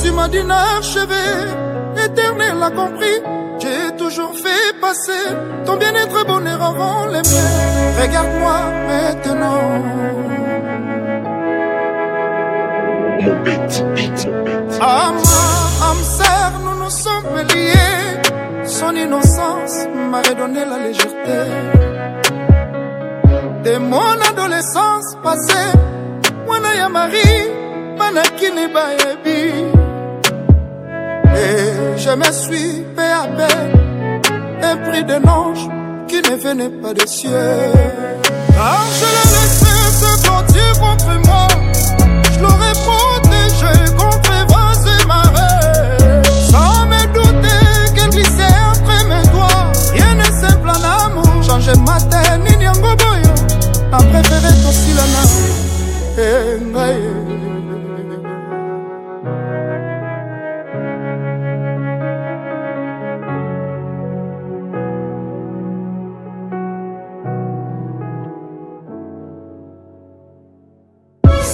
tu m'as dit neuf l'éternel a compris. J'ai toujours fait passer ton bien-être bonheur avant les miens. Regarde-moi maintenant. Mon bête, nous nous sommes liés. Son innocence m'a redonné la légèreté. De mon adolescence passée, Wanaya Marie. manakini bayebi et eh, je me suis paix à paix un prix d'un ange qui ne venait pas des cieux car ah, je l'ai laissé se bâtir contre moi je l'aurais protégé contre vents et marées sans me douter qu'elle glissait après mes doigts rien n'est simple en amour changer ma tête nini yango boyo na préféré tosilana engaye eh, hey,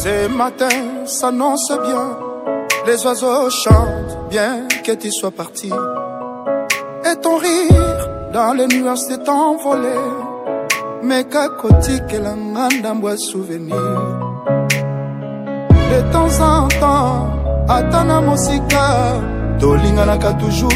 Les matins s'annoncent bien. Les oiseaux chantent bien que tu sois parti. Et ton rire dans les nuages s'est envolé. Mais qu'à côté, qu'elle d'un bois souvenir. De temps en temps, atana toujours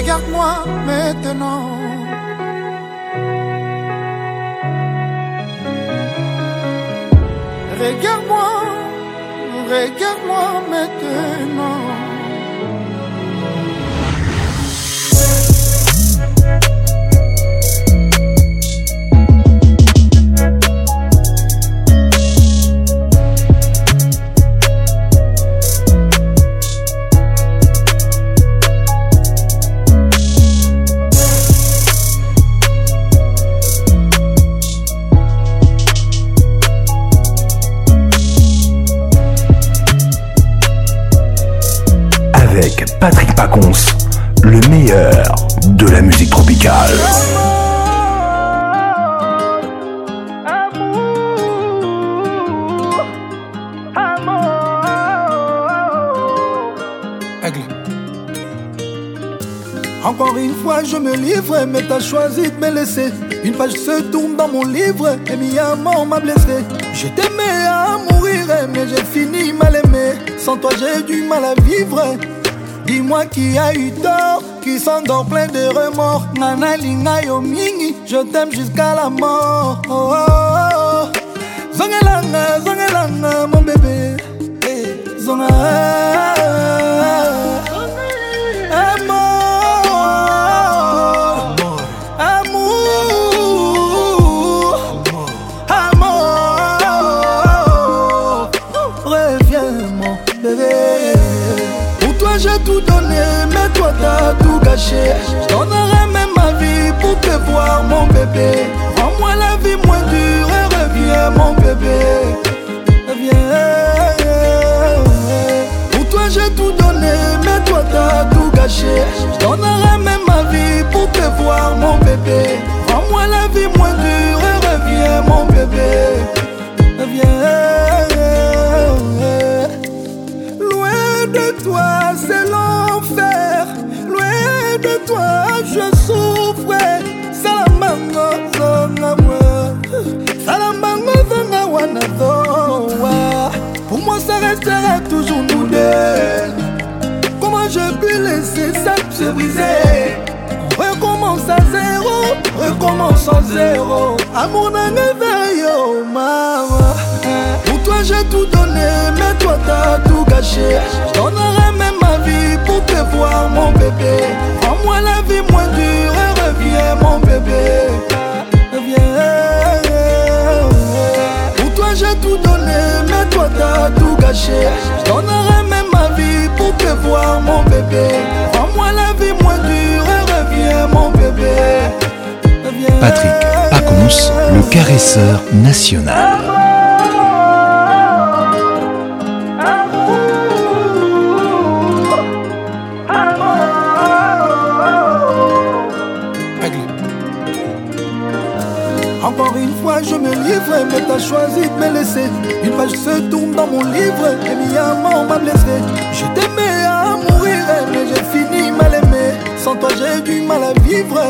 Regarde-moi maintenant. Regarde-moi, regarde-moi maintenant. Patrick Pacons, le meilleur de la musique tropicale. Encore une fois, je me livre, mais t'as choisi de me laisser. Une page se tourne dans mon livre, et mi amour m'a blessé. Je t'aimais à mourir, mais j'ai fini mal aimé. Sans toi, j'ai du mal à vivre. dis-moi qui a eu tort qui s'endort plein de remords nana linga yo mingi je t'aime jusqu'à la mort oh, oh, oh. zongelanga zongelanga mon bébé hey, eh, zonga J'donnerais même ma vie pour te voir, mon bébé. Rends-moi la vie moins dure et reviens, mon bébé. Reviens. Pour toi, j'ai tout donné, mais toi, t'as tout gâché. Je même ma vie pour te voir, mon bébé. Rends-moi la vie moins dure et reviens, mon bébé. toujours nous deux. Comment je peux laisser ça se briser? Recommence à zéro, recommence à zéro. Amour d'un réveil, oh maman. Pour toi j'ai tout donné, mais toi t'as tout gâché. Je même ma vie pour te voir, mon bébé. En moi la vie moins dure et reviens, mon bébé. Reviens. Pour toi j'ai tout donné. toi t'as tout gâché Je donnerai même ma vie pour te voir mon bébé Rends-moi la vie moins dure et reviens mon bébé reviens. Patrick Pacons, le caresseur national page je me livre Mais t'as choisi de me laisser Une page se tourne dans mon livre Et Miyama m'a blessé Je t'aimais à mourir Mais j'ai fini mal aimé Sans toi j'ai du mal à vivre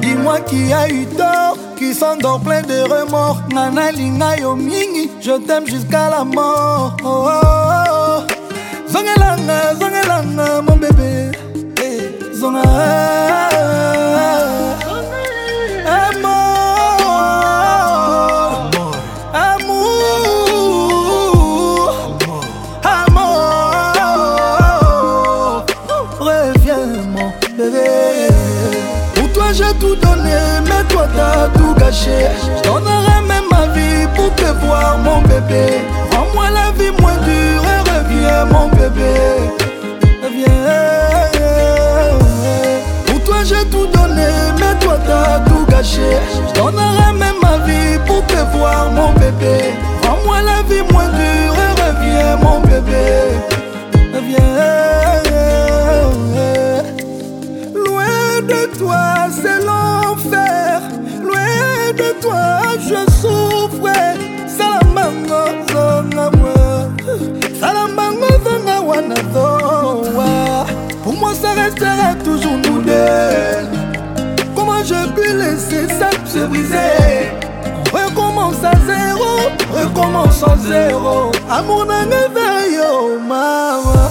Dis-moi qui a eu tort Qui s'endort plein de remords Nana Lina yo mingi Je t'aime jusqu'à la mort oh, oh, oh. Zongelanga, zongelanga mon bébé hey, eh, Zonga cacher. même ma vie pour te voir, mon bébé. vends moi la vie moins dure et reviens, mon bébé. Reviens. Pour toi, j'ai tout donné, mais toi, t'as tout gâché. Je même ma vie pour te voir, mon bébé. vends moi la vie moins dure et reviens, mon bébé. Reviens. de toi je souffre salamango zonga moi salamango zonga wana zowa pour moi ça restera toujours nous deux comment je puis laisser ça se briser recommence à zéro recommence à zéro amour nanga veille oh mama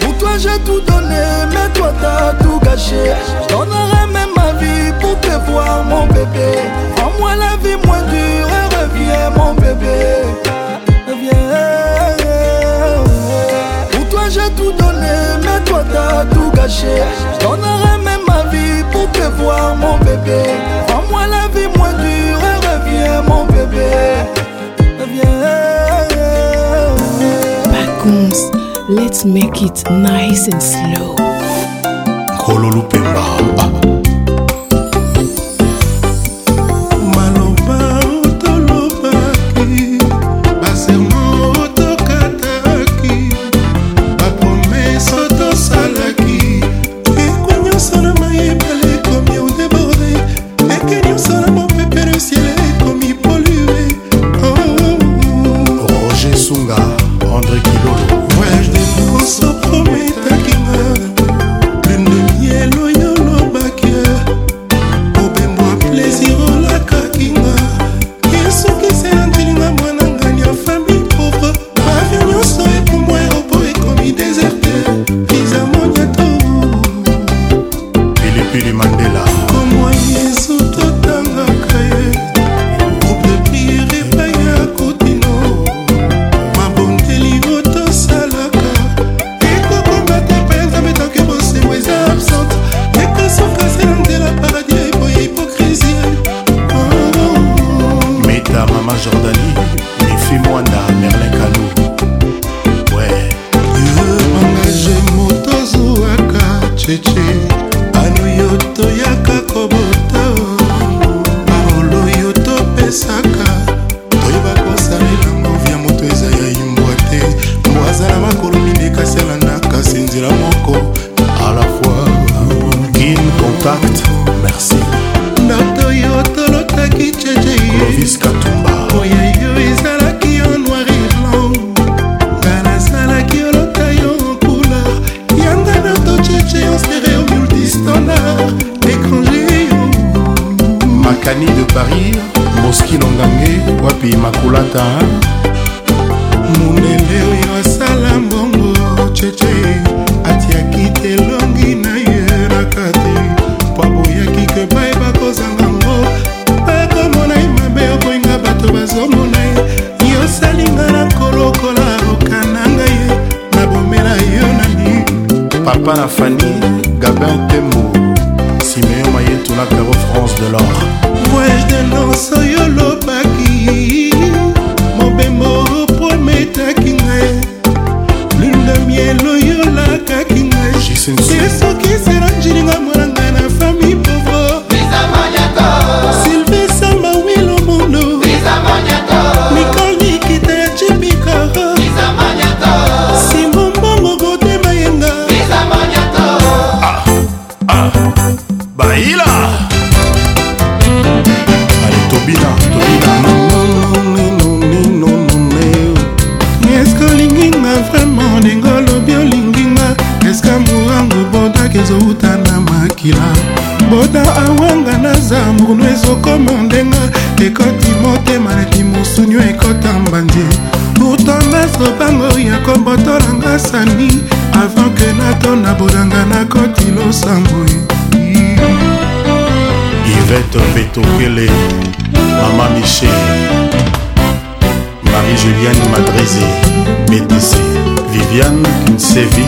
pour toi j'ai tout donné mais toi t'as tout gâché je donnerai même vie pour te voir mon bébé Rends-moi la vie moins dure reviens mon bébé Reviens Pour toi j'ai tout donné mais toi t'as tout gâché Je donnerai même ma vie pour te voir mon bébé Rends-moi la vie moins dure reviens mon bébé Reviens Let's make it nice and slow tokele mama michel marie juliane madrise btc viviane kinsevi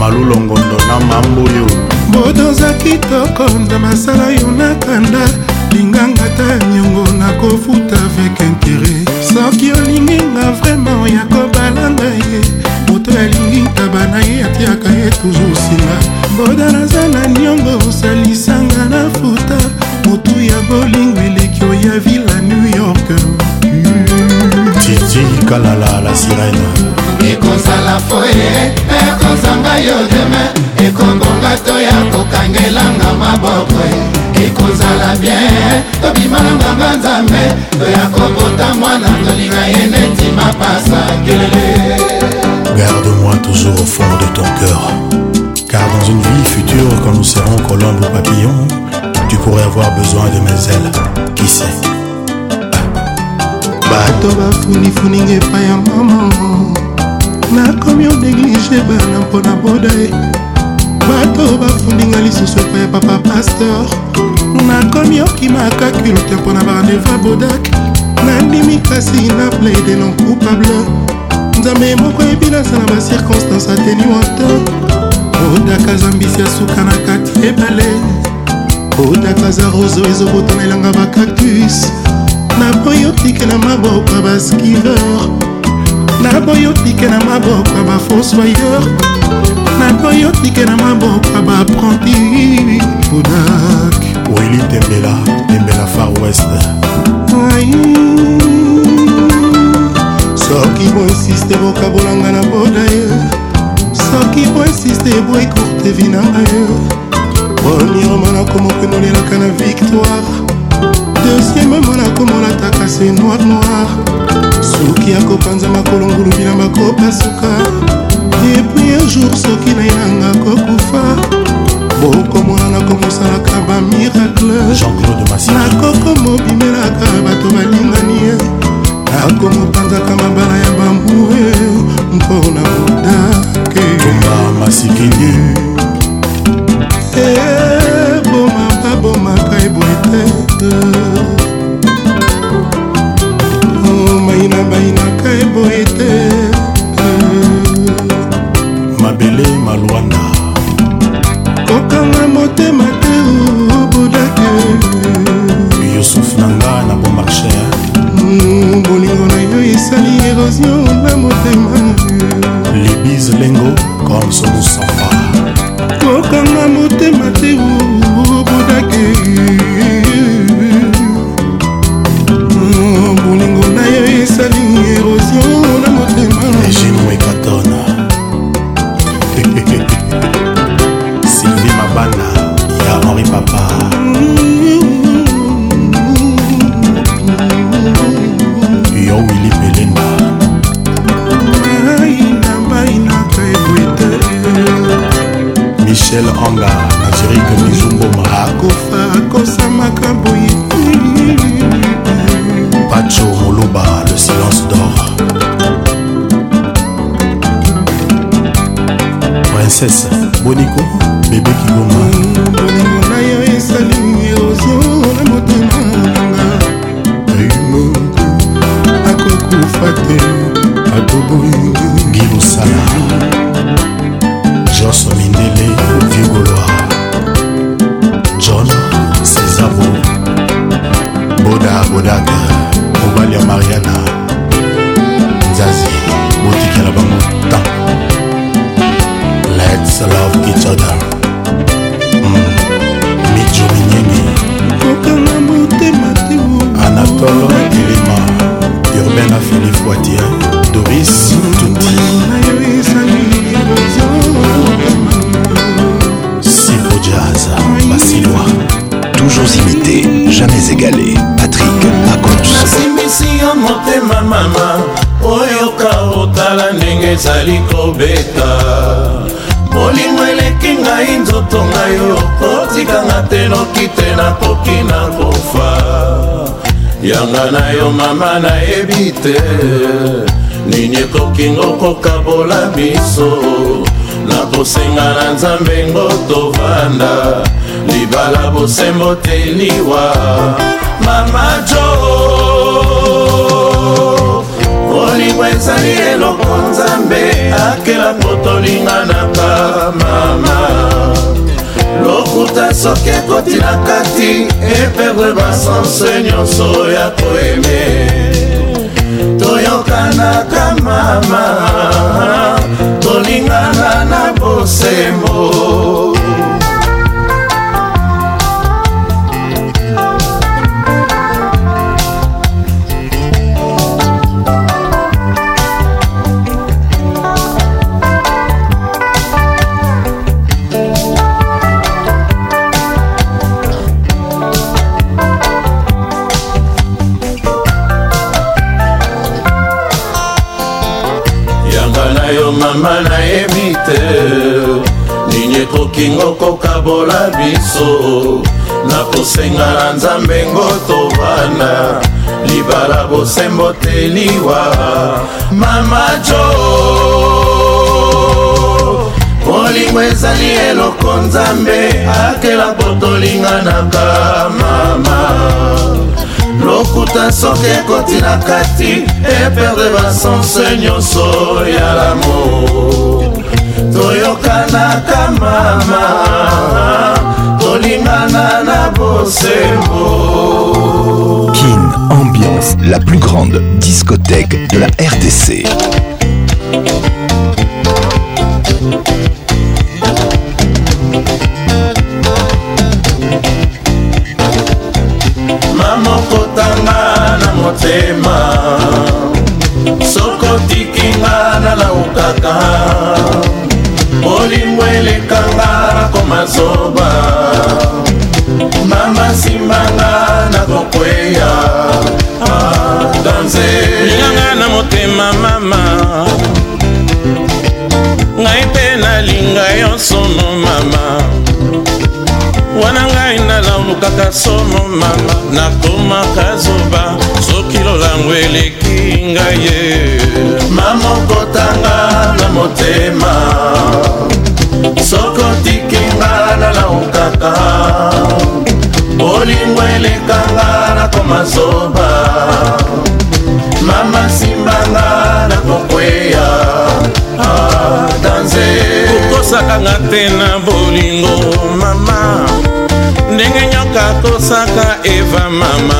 malulongondo na mamboyo bodoza kitoko nda masala yo nakanda linganga ta niongo nakofuta avec intere soki olingi nga vraimen ya kobalanga ye moto alingi ntaba na ye atiaka ye toujour nsima boda naza na niongo osalisanga na futa motu ya bolingo eleki oya villa new york titi kalala la sirena ekozala foye ekozanga yo deme ekobonga to ya kokangelanga maboko ekozala bien tobimalanganga nzambe toya kobota mwana tolinga ye neti mapasa kelele garde-moi toujours au fond de ton cœur car dans une vie future quand nous serons colombes ou papillons tu pourrais avoir besoin de mes ailes qui sait bato bafunifuninga epai ya mama nakomi odeglige bana mpona boda e bato bafundinga lisusu epai ya papa paster nakomi okimaka culte mpona barandeva bodak nandimi kasi na plaide non coupable nzambe moko yebi nasala bacirconstance ateni wata bodak azambisi asuka na kati ebale otaka za roso ezokotonelanga bacactus naboyi otike na maboko ya baskiver naboyi otike na maboko ya bafonsoyeur naboyi otike na maboko ya bapranti podak weli tembela tembela far west soki boinsiste bokabolanga na boda ye soki boinsiste boekurte vi nanga ye premièrement nakomokenolelaka na victoire deuxièmement nakomonataka se noir noir soki akopanza makolo ngulubi na makopasuka epui un jour soki nayanga kokufa bokomona nakomosalaka bamiracle nakoko mobimelaka bato balingani nakomopanzaka mabala ya bambue mpona modake masikili ebomaka bomaka eboye te oh, maina bainaka eboye te mabele malwanda kokanga motema te obudake oh, yusuf nanga na bon marché hmm, bolingo na yo esali érosion na motema libise lengo comme somusan kotanga motema te hunger. nanga na yo mama nayebi te nini ekokinga kokabola biso nakosenga na nzambe ngo tovanda libala bosembo teliwa mama jo olingwa ezali eloko nzambe akela kotolinga na ba mama lokuta soki ekoti na kati eperdre basanse nyonso ya koyeme toyokanaka mama tolingana na bosembo mboka na yo mama nayebi te nini ekokinga okokabola biso nakosenga na nzambe ngo tovana libala bosembo teliwa mama jo molimo ezali eloko nzambe akela potolinganaka mama lokuta soki ekoti na kati eperde basanse nyonso ya lamo toyokanaka mama tolingana na bosembo kin ambiance la plus grande discothèque de la rdc motema soko tikinga nalaukaka bolingo elekanga nakoma zoba mama nsimanga nakokweya ah, danse linganga na motema mama ngai mpe nalinga yo sono mama wana nalukaka somo mama nakomaka zoba soki lolango eleki ngai ye mamokotanga na motema sokotikinga nalaukaka bolingo elekanga nakoma zoba mama simbanga nakokweya ah, danze kokosakanga te na bolingo mama ndenge nyoka akosaka eva mama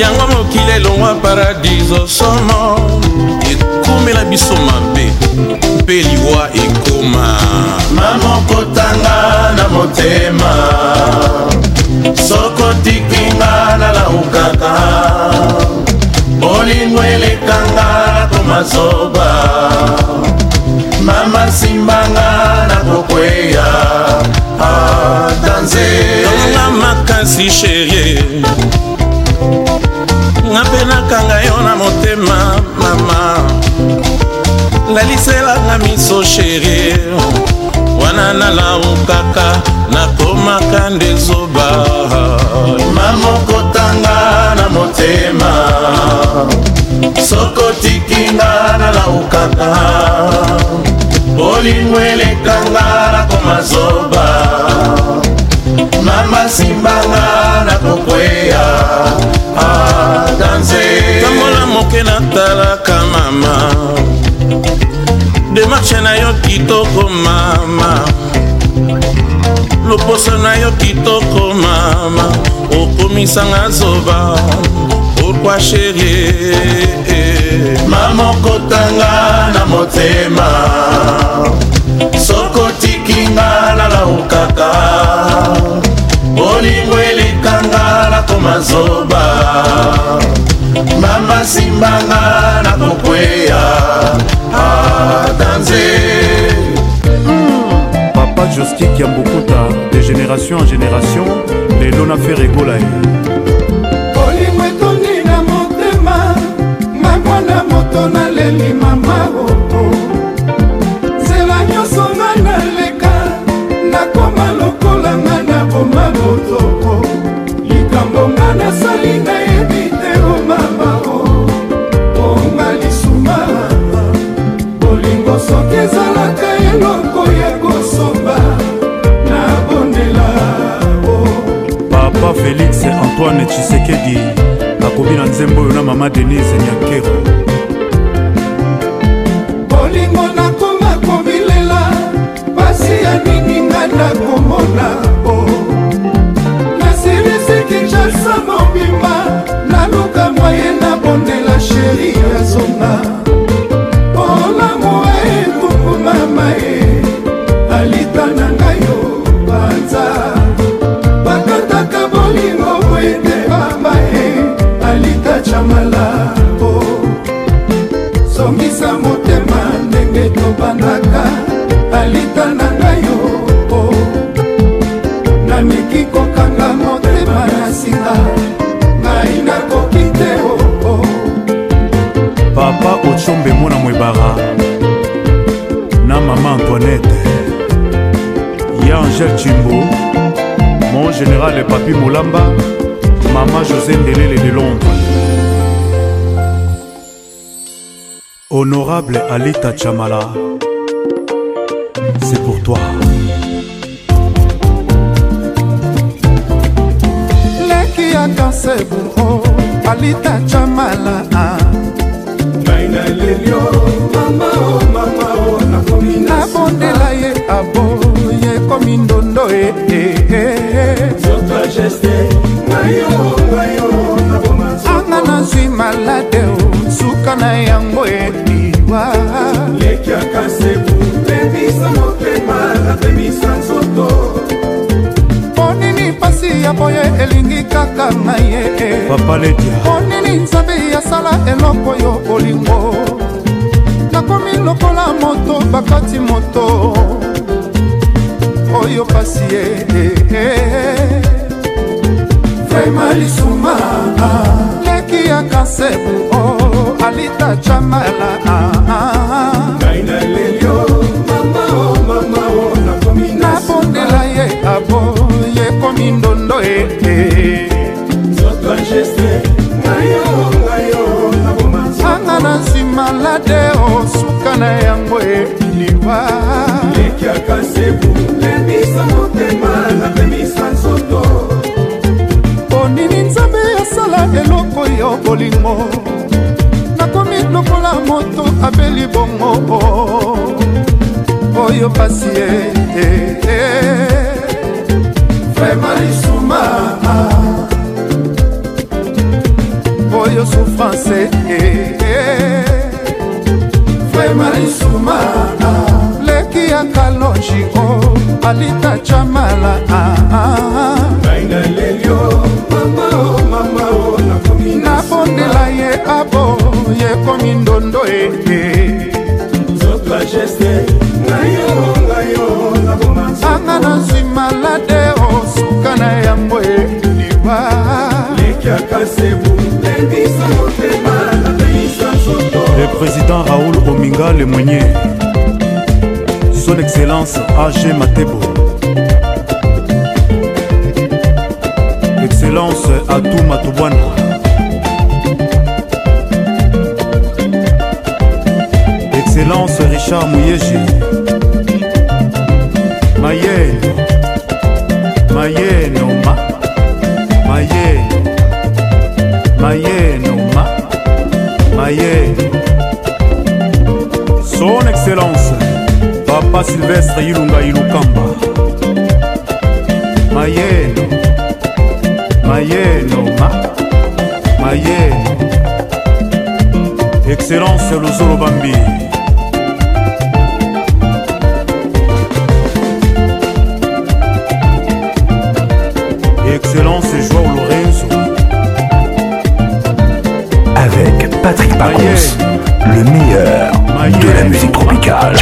yango mokili elongwa paradiso somo ekomela biso mabe mpe liwa ekoma mamokotanga na motema sokotikinga nalaukaka bolingo elekanga na komazoba mama simbanga nakokweya ata ah, nzetonga makasi sherie nga mpe nakanga yo na motema mama laliselanga miso sherie wana nalamu kaka nakomaka nde zoba mamokotanga na motema sokotikinga nalaukaka bolingo elekanga nakoma zoba mama simbanga nakokweya adanzetambola ah, moke natalaka mama demarshe na yo kitoko mama loposo na yo kitoko mama okomisanga zoba kwa sheri mama okotanga na motema soko tikinga nalaukaka bolingo elekanga nakoma zoba mama simbanga nakokweya adanze ah, mm. papa jostik ya mbokuta de génération en génération lelo nafe regola ye mwana moto naleli mama oo nzela nyonso nga naleka nakoma lokola nga na boma botoko likambo nga nasali nayebi te o mama o onga lisuma bolingo soki ezalaka eloko ya kosomba na bondela o papa félix antoine tshisekedi akomi na nzembo oyo na mama denise nyakero bolingo nakoma kobilela pasi ya nini nga nakomona o nasirisiki jasa mobima naluka mwaye nabondela sheri ya zonga olamu ekumuma mae alita na ngai tika motema ndenge tobandaka alita na ngai yo oh. namiki kokanga motema na sika ngai nakoki te oo oh, oh. papa ocombe mwana mwebara na mama antoinete ya angel cimbo mon général papi molamba mama josé ndelele de londres Honorable Alita Chamala, c'est pour toi. leki ya kaseburo alita chamala ngai ah. na lelio mama maledia ponini nzambe asala eloko oyo bolingo nakomi lokola moto bakati moto oyo pasi ye vrema lisuma leki ya kansebu o alita camala ngai na lelio mama o mama o nakondela ye abo yekomi ndondo ee e. anga na nsima lade osuka na yango eliwa lekiaka sebu lemisa motema napemisa nzoto mpo nini nzambe asala eloko yo bolingo nakomi lokola moto abeli bongo oyo pasi e eh, eh, eh. vraimen lisuma ah. oyo souffrance vraimaisuma leki ya kalonji o alita chamala nabondela oh, ye abo yekomi ndondo ete eh, eh. anga nazwi malade osuka na yango eliwa eh, Le président Raoul Ominga le mounier Son Excellence AG Matebo, Excellence Atou Matoubouane Excellence Richard Mouyeji, Mayenne, Mayenne. mayeno ma mayeno son excellence papa silvestre yilunga yilukamba mayeno mayeno ma mayeno excellence luzolo bambili excellence le meilleur de la musique tropicale.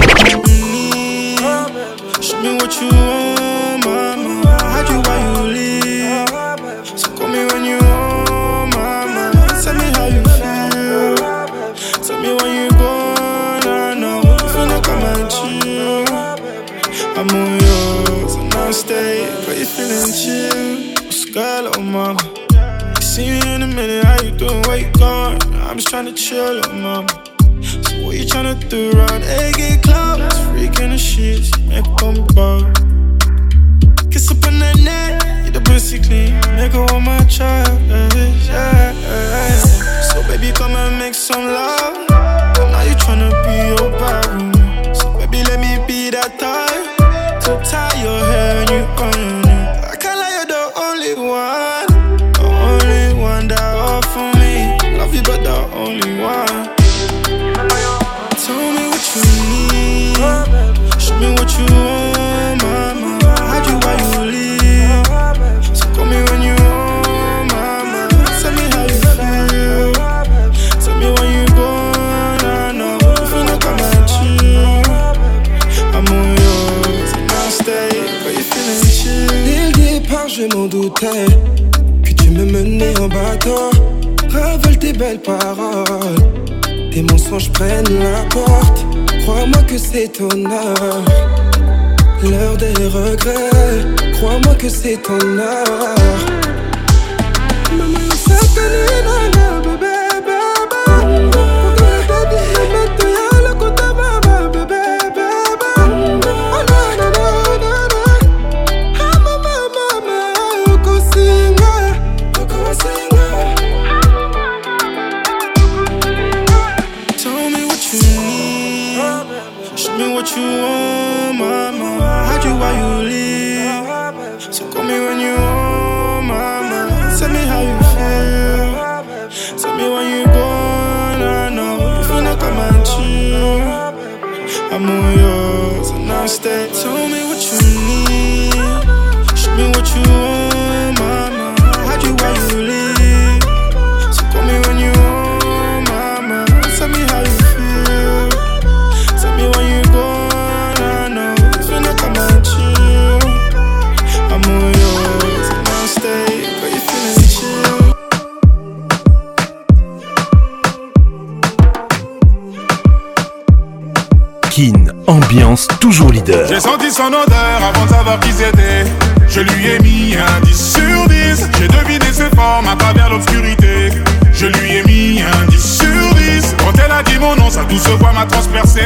toujours leader. J'ai senti son odeur avant de savoir qui c'était. Je lui ai mis un 10 sur 10. J'ai deviné ses formes à travers l'obscurité. Je lui ai mis un 10 sur 10. Quand elle a dit mon nom, sa douce voix m'a transpercé.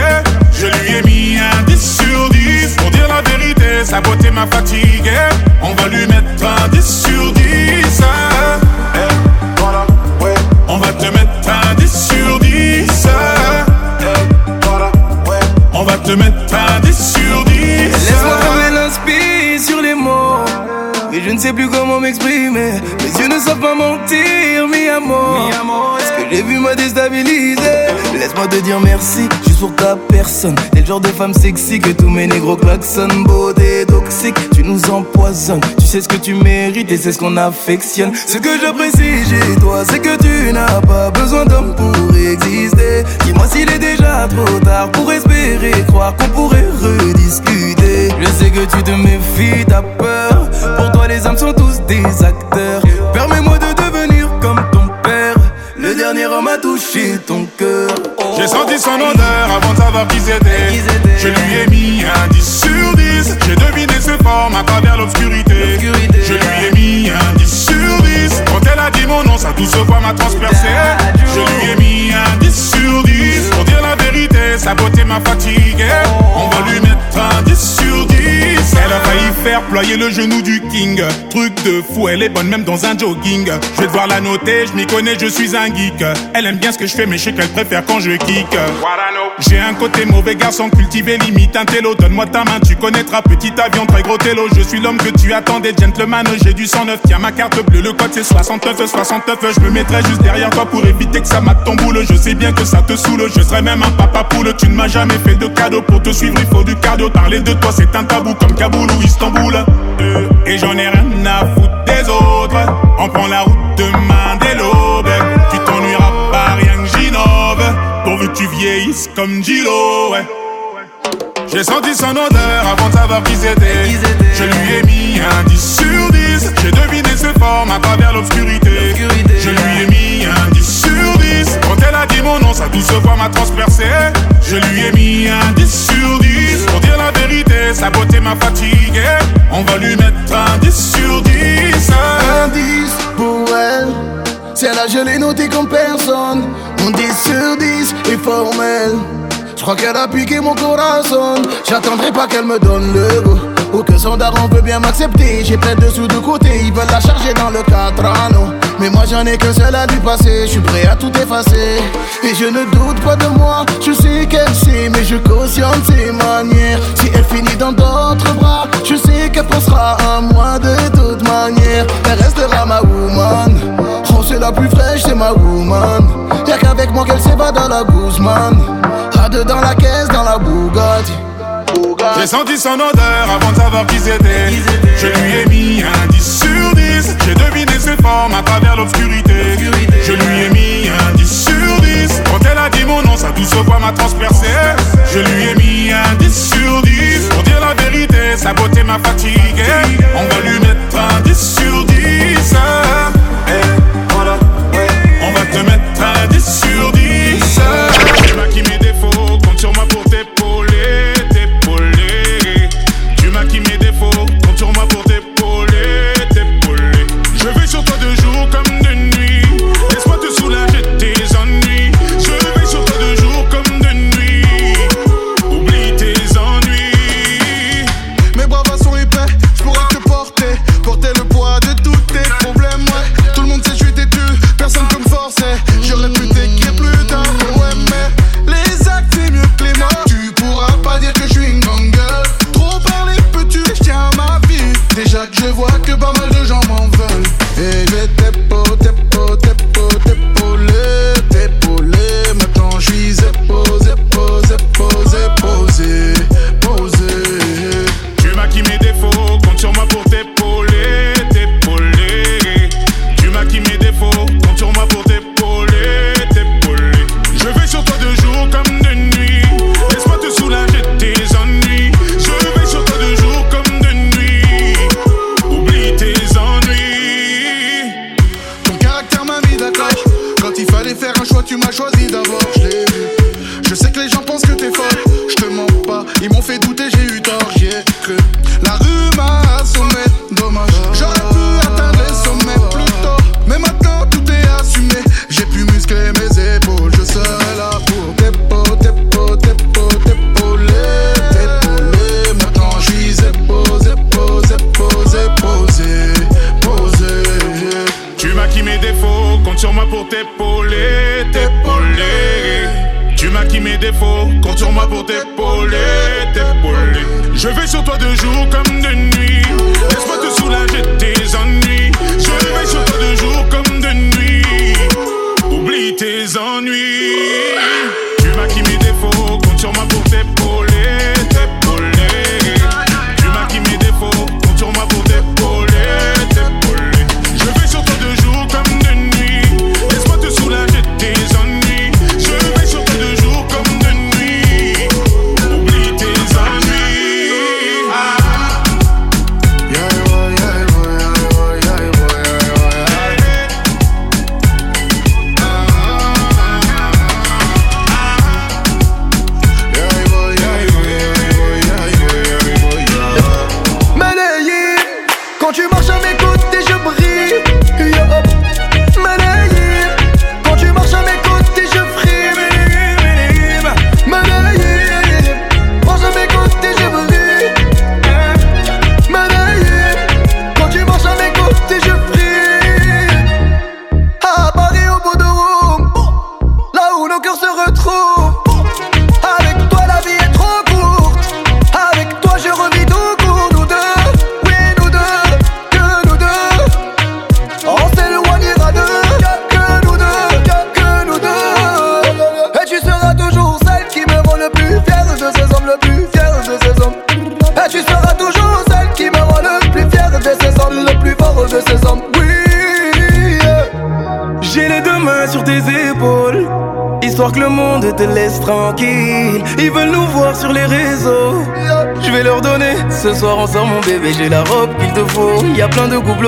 Je lui ai mis un 10 sur 10. Pour dire la vérité, sa beauté m'a fatigué. On va lui mettre un 10 sur 10. plus comment m'exprimer. Mes yeux ne savent pas mentir, mi amour. Ce que j'ai vu m'a déstabilisé. Laisse-moi te dire merci, suis pour ta personne. T'es le genre de femme sexy que tous mes négros klaxonnent. Beauté toxique, tu nous empoisonnes. Tu sais ce que tu mérites et c'est ce qu'on affectionne. Ce que j'apprécie chez toi, c'est que tu n'as pas besoin d'homme pour exister. Dis-moi s'il est déjà trop tard pour espérer croire qu'on pourrait rediscuter. Je sais que tu te méfies, t'as peur. Pour toi, les hommes sont tous des acteurs. Permets-moi de devenir comme ton père. Le dernier homme a touché ton cœur. J'ai senti son odeur avant de savoir qui c'était. Je lui ai mis un 10 sur 10. J'ai deviné ce forme à travers l'obscurité. Je lui ai mis un 10 sur 10. Quand elle a dit mon nom, sa douce voix m'a transpercé. Je lui ai mis un 10 sur 10. Pour dire la vérité. Sa beauté ma fatigué On va lui mettre un 10 sur 10. Elle a failli faire ployer le genou du king. Truc de fou, elle est bonne même dans un jogging. Je vais devoir la noter, je m'y connais, je suis un geek. Elle aime bien ce que je fais, mais je sais qu'elle préfère quand je kick. J'ai un côté mauvais garçon cultivé, limite un télo. Donne-moi ta main, tu connaîtras petit avion, très gros télo. Je suis l'homme que tu attendais, gentleman. J'ai du 109, tiens ma carte bleue, le code c'est 69, 69. Je me mettrai juste derrière toi pour éviter que ça mate ton boule. Je sais bien que ça te saoule, je serai même un papa tu ne m'as jamais fait de cadeau. Pour te suivre, il faut du cardio. Parler de toi, c'est un tabou comme Kaboul ou Istanbul. et j'en ai rien à foutre des autres. On prend la route demain dès l'aube. Tu t'ennuieras pas, rien que j'innove. Pourvu que tu vieillisses comme Gilo, J'ai senti son odeur avant de savoir qui c'était. Je lui ai mis un 10 sur 10. J'ai deviné ses formes à travers l'obscurité. Je lui non, sa douce voix m'a transpercé. Je lui ai mis un 10 sur 10. Pour dire la vérité, sa beauté m'a fatigué. On va lui mettre un 10 sur 10. Un 10 pour elle. C'est là je l'ai notée comme personne. Mon 10 sur 10 est formel. Je crois qu'elle a piqué mon corazon. J'attendrai pas qu'elle me donne le goût. Ou que son daron peut bien m'accepter. J'ai plein de sous de côté, ils veulent la charger dans le 4 anneaux. Mais moi j'en ai que celle à du passé, je suis prêt à tout effacer Et je ne doute pas de moi, je sais qu'elle sait Mais je cautionne ses manières Si elle finit dans d'autres bras, je sais qu'elle pensera à moi de toute manière Elle restera ma woman Oh c'est la plus fraîche, c'est ma woman Y'a qu'avec moi qu'elle s'évade dans la Guzman À deux dans la caisse, dans la Bugatti J'ai senti son odeur avant de savoir qui c'était Je lui ai mis un disque. J'ai deviné ses formes à travers l'obscurité Je lui ai mis un 10 sur 10 Quand elle a dit mon nom, sa douce voix m'a transpercé Je lui ai mis un 10 sur 10 Pour dire la vérité, sa beauté m'a fatigué On va lui mettre un 10 sur 10 eh, On va te mettre un 10 sur 10 J'ai maquillé mes défauts, compte sur moi pour te por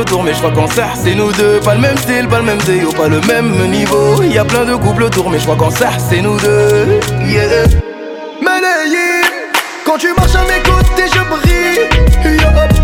tour, mais je crois qu'on ça, c'est nous deux. Pas le même style, pas le même déo, pas le même niveau. Y a plein de couples autour, mais je crois qu'on ça, c'est nous deux. Yeah. Quand tu marches à mes côtés, je brille.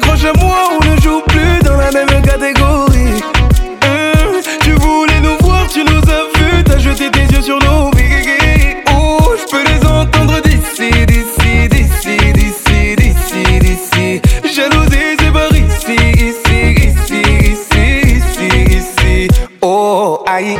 Accroche moi, on ne joue plus dans la même catégorie. Hum, tu voulais nous voir, tu nous as vus t'as jeté tes yeux sur nos vies. Oh, je peux les entendre d'ici, d'ici, d'ici, d'ici, d'ici, d'ici. Jalousie, c'est par ici, ici, ici, ici, ici, ici. Oh, aïe.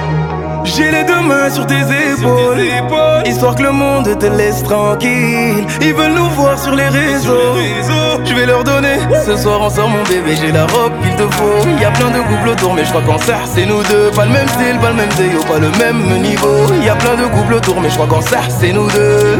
J'ai les deux mains sur tes, épaules, histoire que le monde te laisse tranquille. Ils veulent nous voir Sur les réseaux leur donner. Ce soir on sort mon bébé, j'ai la robe qu'il te faut. Y a plein de couples autour, mais je crois qu'en ça c'est nous deux. Pas le même style, pas le même déo, pas le même niveau. Y a plein de couples autour, mais je crois qu'en ça c'est nous deux.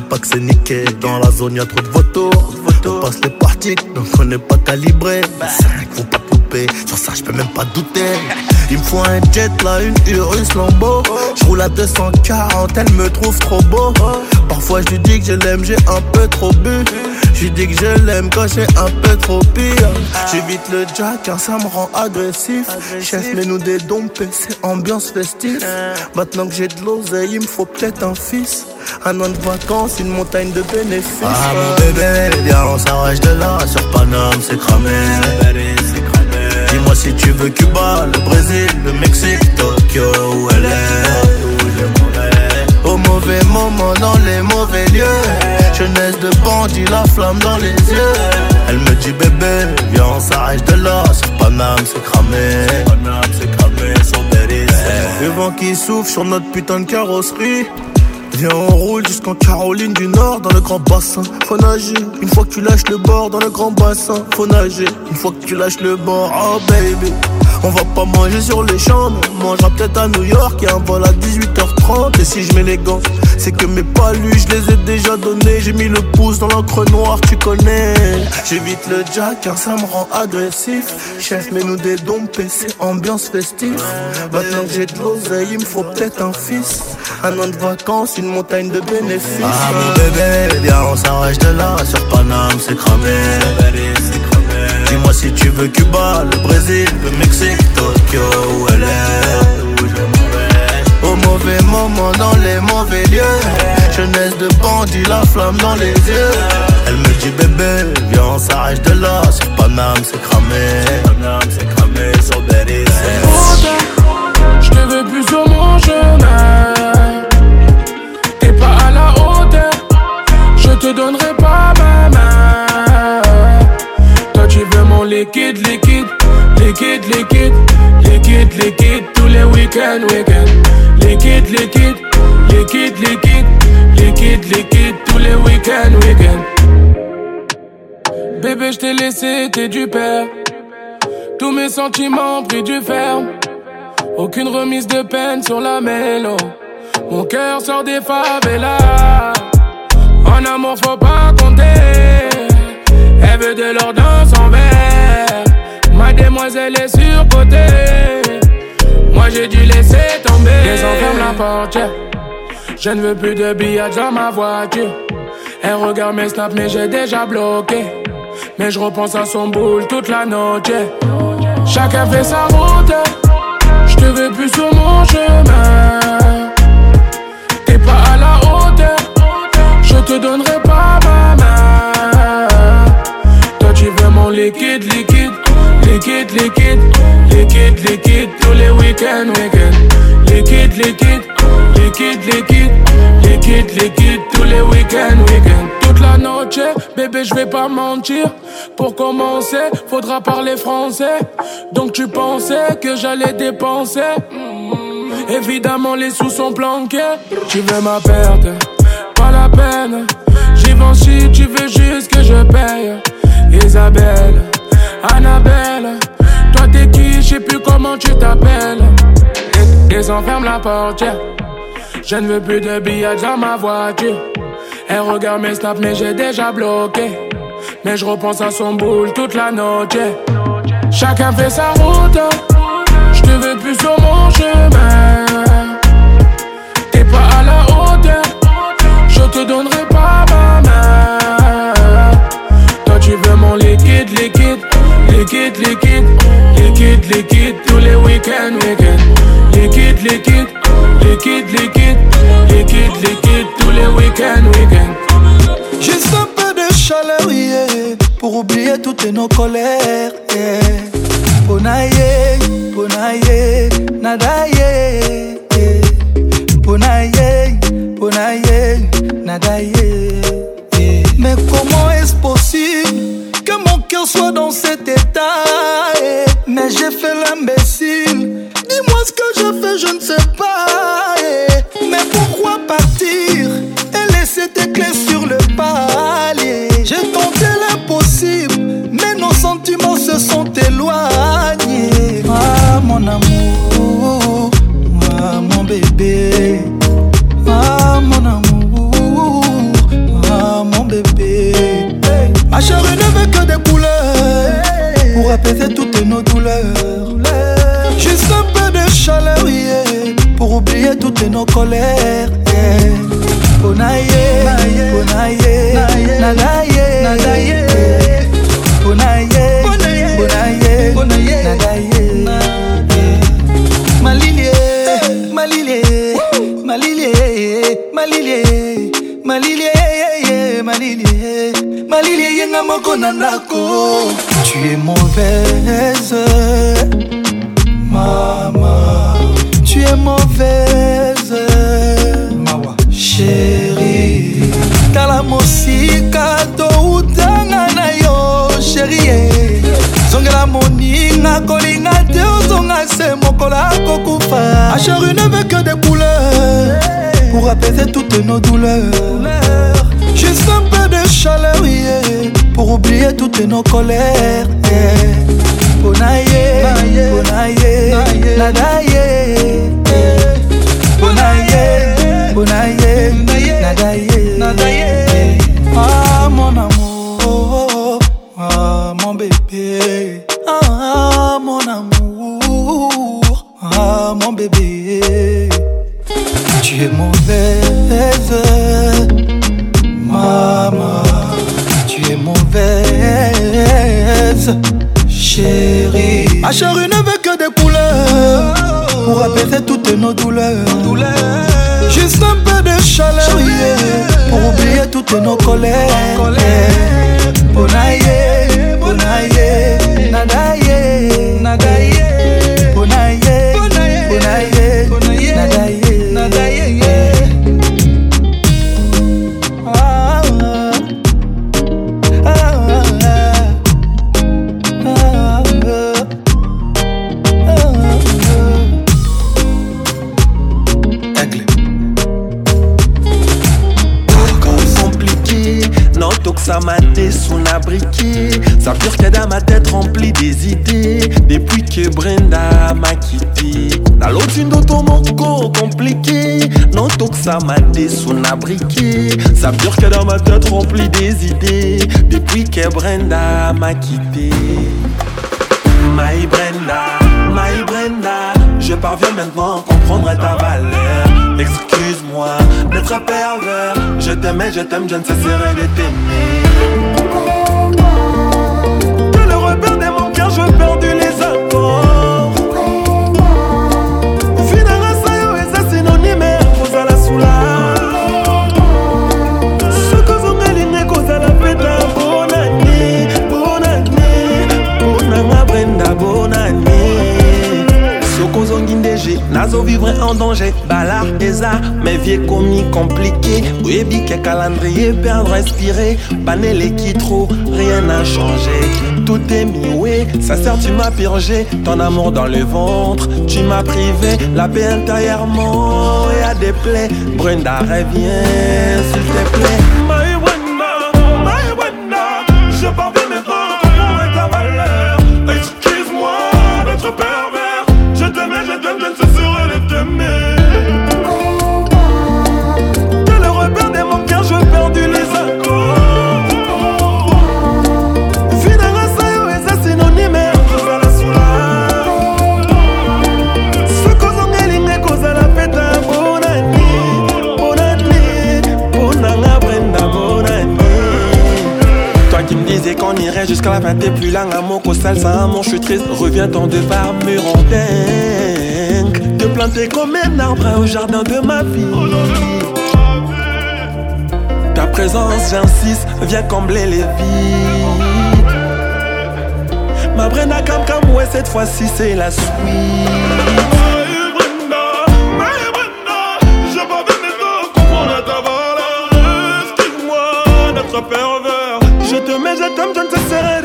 pas que c'est niqué. Dans la zone, y'a trop de photos, On passe les parties, donc on n'est pas calibré. qu'il faut pas couper, sur ça, je peux même pas douter. Il me faut un jet, là, une Urus Lambo. J'roule à 240, elle me trouve trop beau. Parfois, je dis que je l'aime, j'ai un peu trop bu. Je dis que je l'aime quand j'ai un peu trop pire. J'évite le jack, car ça me rend agressif. Chef, mais nous dédompé c'est ambiance festive. Maintenant que j'ai de l'oseille, il me faut peut-être un fils. Un an de vacances, une montagne de bénéfices. Ah, mon bébé, viens, on s'arrête de là. Sur Paname, c'est cramé. Dis-moi si tu veux Cuba, le Brésil, le Mexique, Tokyo ou est. Au mauvais moment, dans les mauvais lieux. Jeunesse de bandit, la flamme dans les yeux. Elle me dit bébé, viens, on s'arrête de là. Sur Paname, c'est cramé. Paname, c'est cramé. Le vent qui souffle sur notre putain de carrosserie Viens on roule jusqu'en Caroline du Nord dans le grand bassin. Faut nager, une fois que tu lâches le bord dans le grand bassin. Faut nager, une fois que tu lâches le bord. Oh baby. On va pas manger sur les champs, on mangera peut-être à New York. et un vol à 18h30. Et si je mets les gants c'est que mes palus, je les ai déjà donnés. J'ai mis le pouce dans l'encre noire, tu connais. J'évite le jack car ça me rend agressif. Chef, mets nous des dons PC, ambiance festive. Maintenant que j'ai de l'oseille, il me faut peut-être un fils. Un an de vacances, une montagne de bénéfices. Ah, mon bébé, on s'arrache de là. Sur Paname, c'est cramé. Dis-moi si tu veux Cuba, le Brésil, le Mexique, Tokyo ou LA. Au mauvais moment, dans les mauvais lieux. Jeunesse de bandit, la flamme dans les yeux. Elle me dit bébé, viens on s'arrête de là. Sur Paname, c'est cramé. Paname, c'est cramé, sur Belize. Je te veux plus sur mon chemin. liquide, liquide, liquide, liquide, liquide, liquide, tous les week-ends, week-ends. Liquide, liquide, liquide, liquide, liquide, liquide, tous les week-ends, week-ends. Bébé, je t'ai laissé, t'es du père. Tous mes sentiments pris du ferme. Aucune remise de peine sur la mélo. Mon cœur sort des favelas. En amour, faut pas compter. Elle veut de l'ordre verre demoiselle est surcotée. Moi j'ai dû laisser tomber. enferme la porte. Je ne veux plus de billets dans ma voiture. Elle regarde mes snaps, mais j'ai déjà bloqué. Mais je repense à son boule toute la nuit. Chacun fait sa route. Je te veux plus sur mon chemin. T'es pas à la hauteur. Je te donnerai pas ma main. Toi, tu veux mon liquide, liquide. Liquide, liquide, liquide, liquide, tous les week-ends, week-ends. Liquide, liquide, liquide, liquide, liquide, liquide, tous les week-ends, week-ends. Toute la noche, bébé, je vais pas mentir. Pour commencer, faudra parler français. Donc tu pensais que j'allais dépenser. Évidemment, les sous sont planqués. Tu veux ma perte, pas la peine. J'y si tu veux juste que je paye. Isabelle. Annabelle, toi t'es qui, je sais plus comment tu t'appelles. ferme la porte. je ne veux plus de billets dans ma voiture. Elle regarde mes snaps, mais j'ai déjà bloqué. Mais je repense à son boule toute la nuit. Chacun fait sa route, je te veux plus sur mon chemin. T'es pas à la hauteur, je te donnerai. liquide, liquide, liquide, liquide, tous les week-ends, week-ends. Liquide, liquide, liquide, liquide, liquide, liquide, tous les week-ends, week-ends. Juste un peu de chaleur, yeah, pour oublier toutes nos colères, yeah. Bonaye, bonaye, nadaye, yeah. Bonaye, nadaye, yeah. Mais comment est-ce possible? cœur soit dans cet état. Eh. Mais j'ai fait l'imbécile. Dis-moi ce que je fais, je ne sais pas. Eh. Mais pourquoi partir et laisser tes clés sur le palier? J'ai tenté l'impossible, mais nos sentiments se sont éloignés. Ah, mon amour, ah, mon bébé. apaiser toutes nos douleurs. Juste un peu de chaleur, yeah, pour oublier toutes nos colères. Yeah. Bonaye, bonaye, nadaye, bonaye, bonaye, nadaye. ndako na ndako tu es mauvaise mama tu es mauvaise mawa chéri tala mosika toutanga na yo chérie zongela moninga kolinga te ozonga se mokola kokufa asheri ne veut que des couleurs pour apaiser toutes nos douleurs juste un peu de chaleur yeah. pour oublier toutes nos colères. Bonaye, bonaye, nadaye. Bonaye, bonaye, nadaye. Ah mon amour, ah mon bébé, ah mon amour, ah mon bébé. Tu es mauvaise. Chérie, ma chérie ne que des couleurs pour apaiser toutes nos douleurs. Juste un peu de chaleur. pour oublier toutes nos colères. ça m'a un abriqué. Ça dure que dans ma tête remplie des idées. Depuis que Brenda m'a quitté. My Brenda, my Brenda. Je parviens maintenant à comprendre ta valeur. Excuse-moi d'être pervers. Je t'aimais, je t'aime, je ne cesserai de t'aimer. T'es le repère de mon cœur, je perds du Oiseau en danger, bala et ça, mes vieux commis compliqué. Baby, que calendrier, perdre, respirer. Banel qui trop, rien n'a changé. Tout est mioué, ça sert tu m'as purgé. Ton amour dans le ventre, tu m'as privé. La paix intérieurement, et à des plaies. Brenda, reviens, s'il te plaît. Va t'es plus là, à mon costal, ça mon je suis triste. Reviens dans deux par dingue Te planter comme un arbre au jardin de ma vie. Ta présence, j'insiste, viens combler les vides. Ma Brenda Cam Cam, ouais, cette fois-ci c'est la suite. Je Je te mets, je t'aime, je ne serai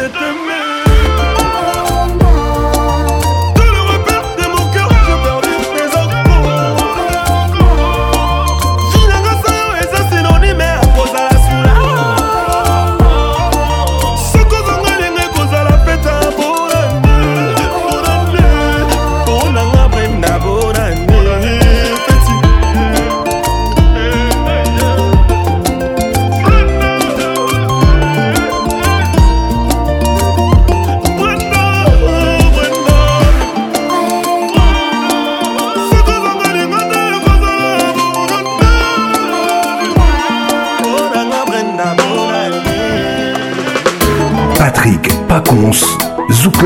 Zouk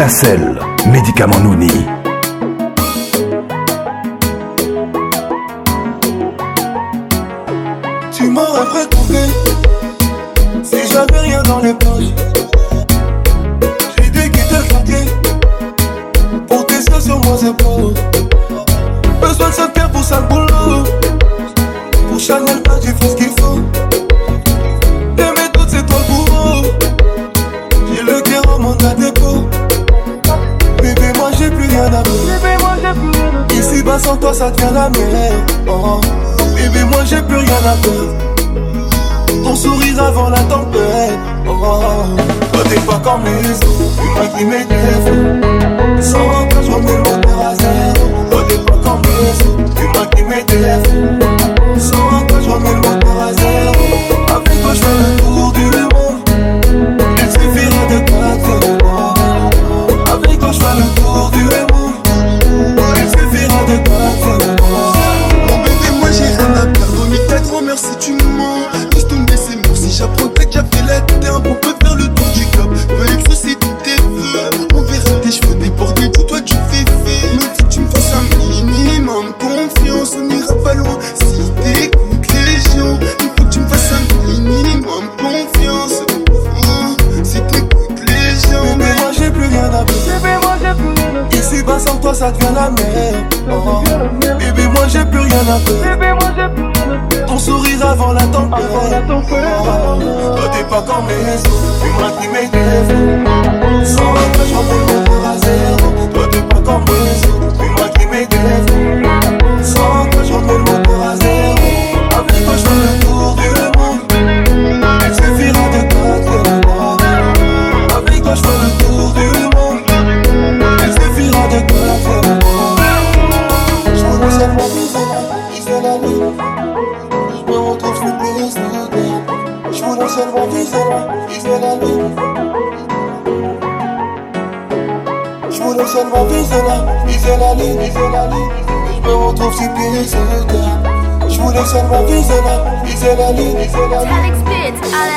Médicament nounis. Felix Pitts,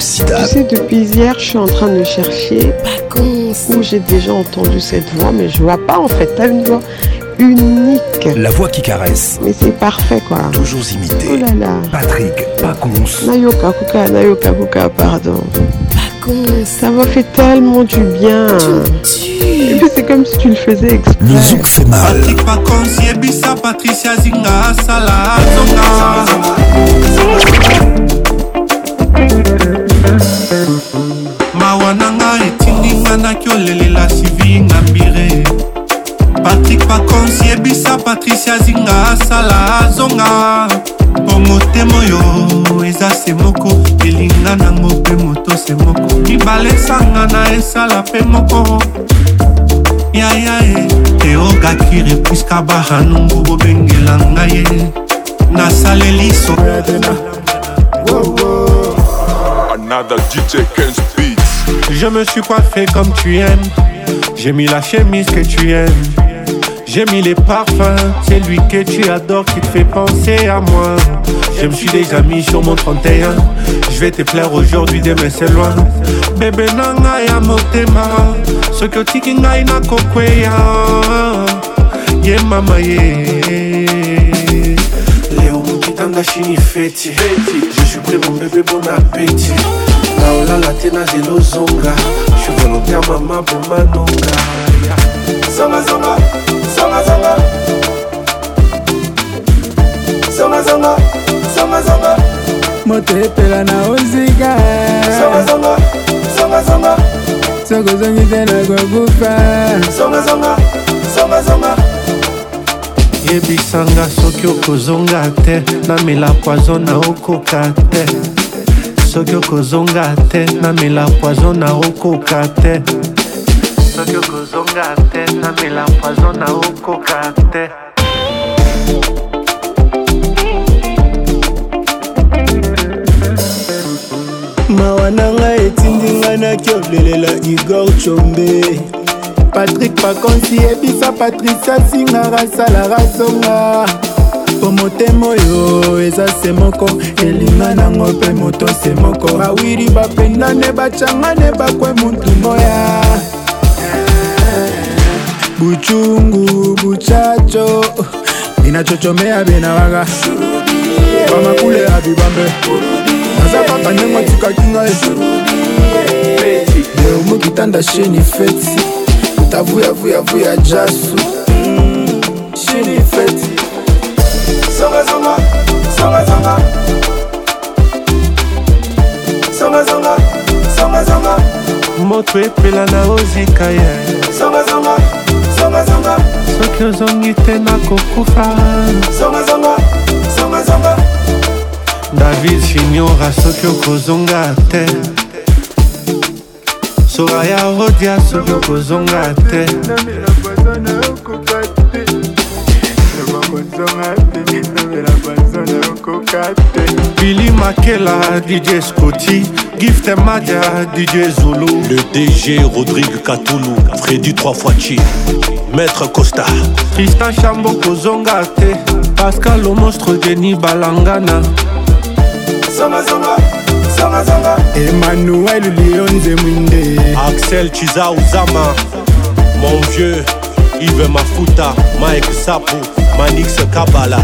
Tu sais, depuis hier, je suis en train de chercher où j'ai déjà entendu cette voix, mais je vois pas en fait. T'as une voix unique. La voix qui caresse. Mais c'est parfait quoi. Toujours imité. Oh là là. Patrick Pacons. Nayoka Kuka, Nayoka Kuka, pardon. Pacons. Ça m'a fait tellement du bien. c'est comme si tu le faisais exprès. Le zouk fait mal. Patrick Patricia Zinga, Salah, mawa na nga etindinga nakiolelela sivi ngambire patrik pakonsi yebisa patricia zinga asala azonga mpo motema oyo eza se moko elinga nango mpe moto se moko mibale esangana esala mpe moko yayae teogakire puska baranungu bobengela ngai nasaleli soedena Granada, DJ Ken's Beats. Je me suis coiffé comme tu aimes. J'ai mis la chemise que tu aimes. J'ai mis les parfums. C'est lui que tu adores qui te fait penser à moi. Je me suis déjà mis sur mon 31. Je vais te plaire aujourd'hui, demain c'est loin. Bébé nanga ya motema. Ce que tiki ngai na kokweya. Yeah mama yeah. nanga chini feti je suis prêt mon bébé bon appétit naolala te nazela ozonga je volontaire mama bomanonga zongazonga zongazonga zongazonga zongazonga moto epela na ozika zongazonga zongazonga sokozongi te nakokufa zongazonga ebisanga soki okozonga te namela poison na okoka te soki okozonga te namela poison na okoka te soki okozonga te namela poison na okoka te mawa na ngai etindi ngai nakiolelela igor chombe patrik pakonsi yebisa patricia singara asalaka songa mpo motema oyo eza se moko elinga nango mpe moto se moko bawiri bapendane bacangane bakwe mutu moya buchungu buchacho inachochomea binawaga kwa makule ya bibambe naza kaka ndengo tikaki ngai leo mokitanda sheni feti tavuyavuyavuya jasu shiri feti zongazonga zongazonga zongazonga zongazonga moto epela na ozika ye zongazonga zongazonga soki ozongi te nakokufa zongazonga zongazonga david finiora soki okozonga te so aya odia soki okozonga te bili makela dj scoti gift madia dj zulu le dg rodrigue katulu fredi 3 fois chi maître costa tristan chambo kozonga te pascal le monstre denis balangana zonga, zonga. Emmanuel Lionze Mwinde Axel Chiza Uzama Mon vieux Yves Mafuta Mike Sapu Manix Kabala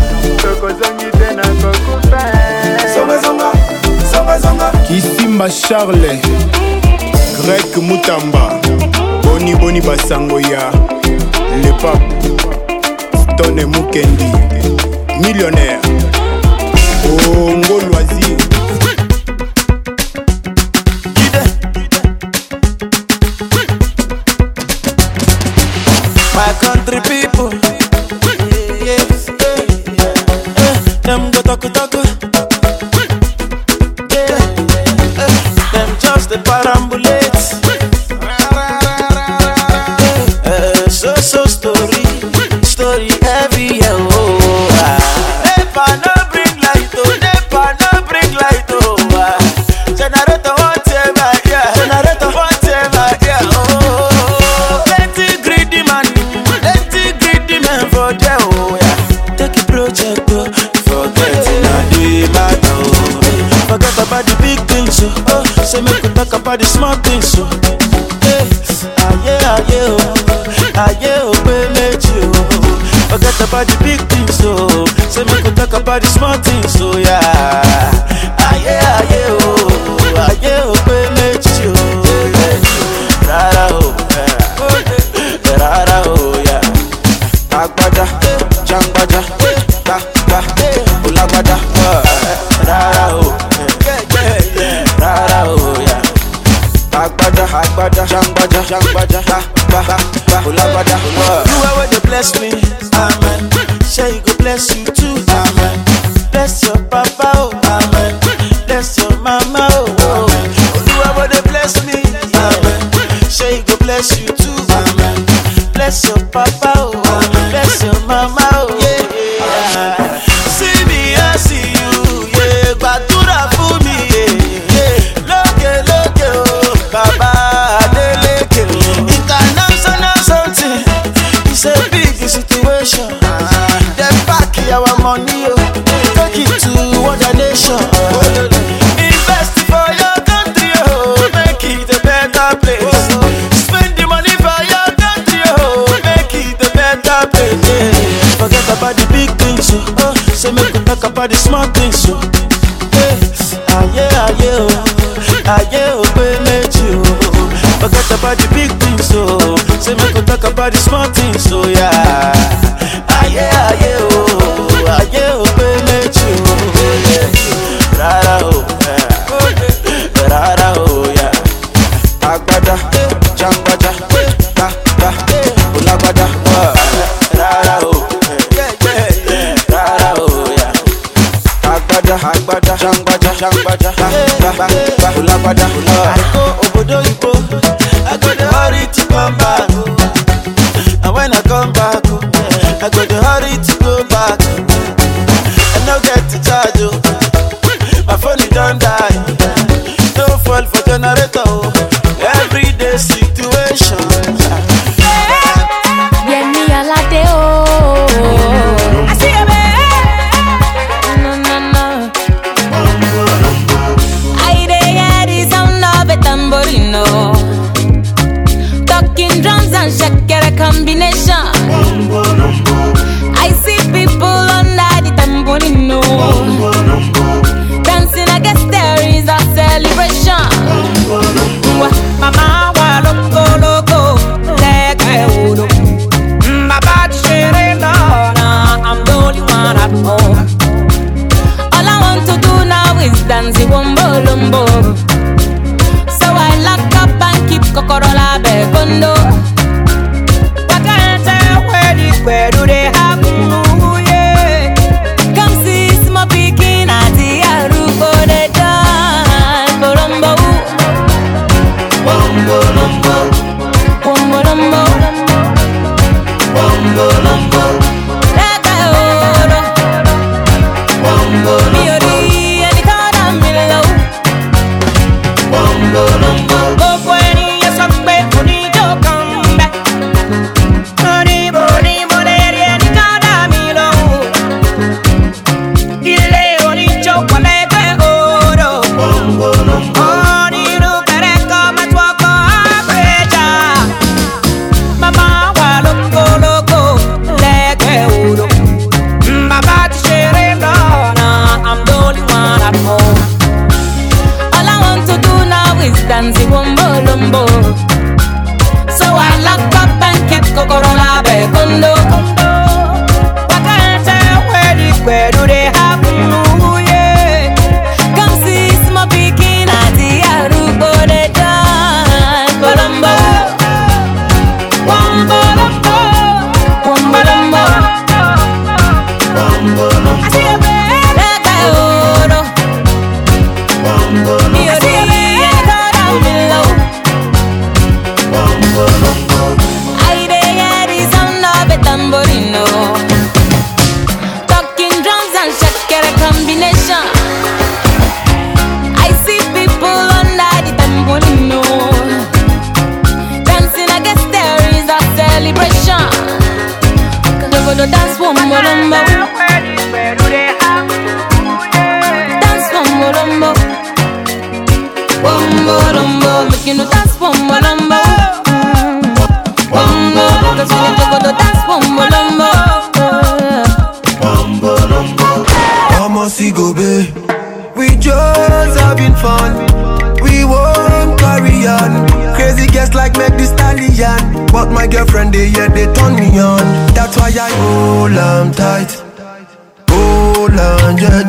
Kisimba Charles Grec Mutamba Boni Boni Basangoya Le Pape Stone Mukendi Millionnaire Ongo Loisir trippy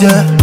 jẹ́.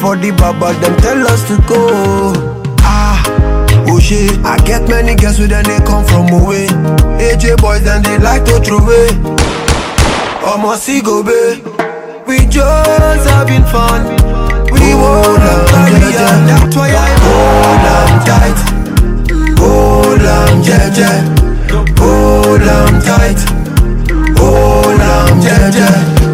for the bar, them tell us to go. Ah, oh shit, I get many girls with and they come from away. AJ boys and they like to throw away. Almost go be. We just having fun. We hold on tight, that's why hold on tight. Hold on, yeah, Hold on tight. Hold on,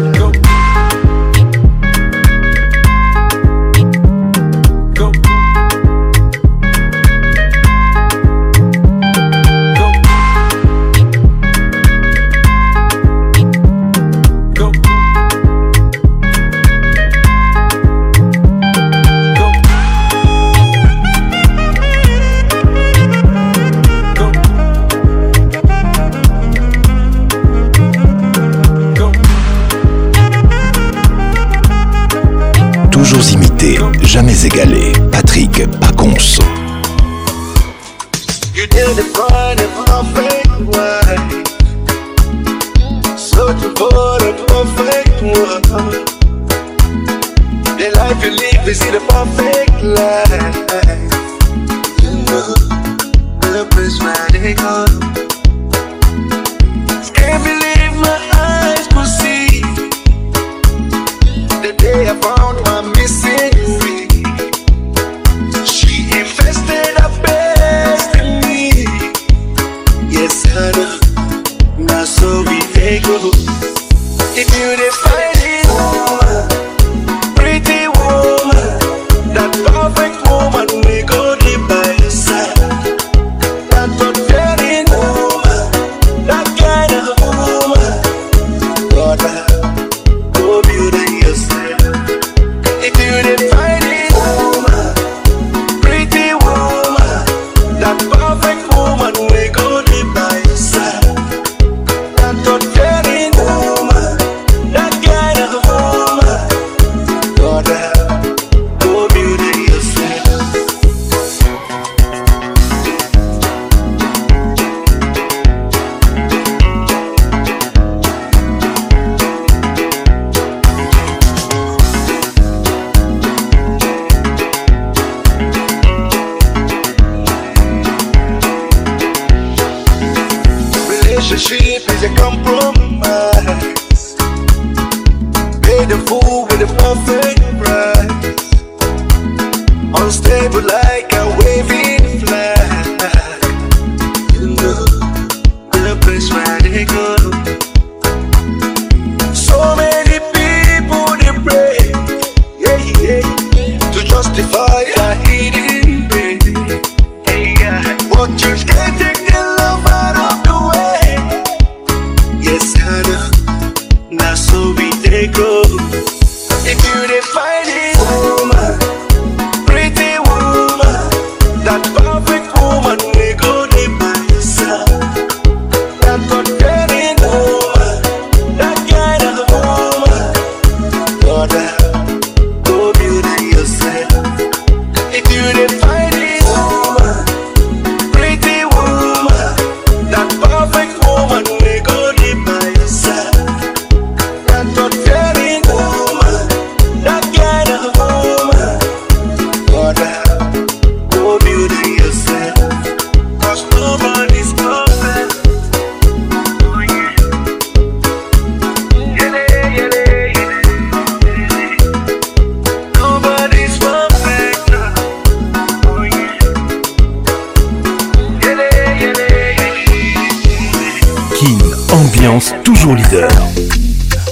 ambiance toujours leader.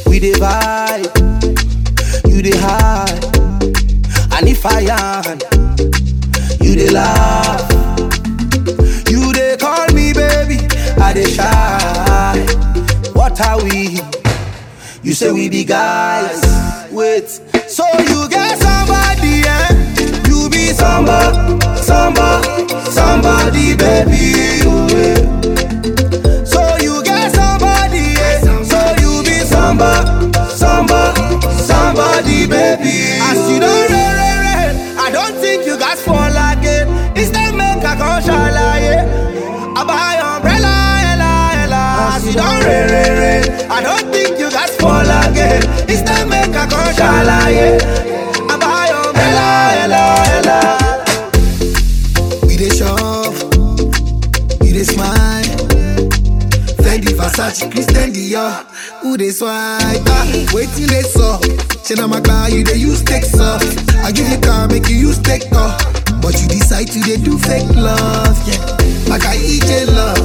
We divide, you divide, and if I am, you de laugh, you de call me baby, I de shy. What are we? You say we be guys. Wait, so you get somebody, eh? You be somebody, somebody, somebody, baby. Oh, yeah. We dey shove, we dey smile. Fendi Versace, Christian Dior, who dey swipe? till they saw. Say na my car you dey use I give you car make you use take But you decide to dey do fake love. Yeah. love.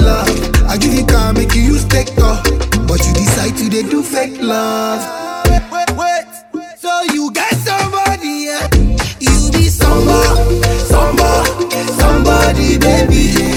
love. I give you car make you use take off you they do fake love. Wait, wait, wait. So you got somebody, yeah? You be somebody, somebody, somebody, baby.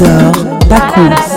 j'adore Bakouz.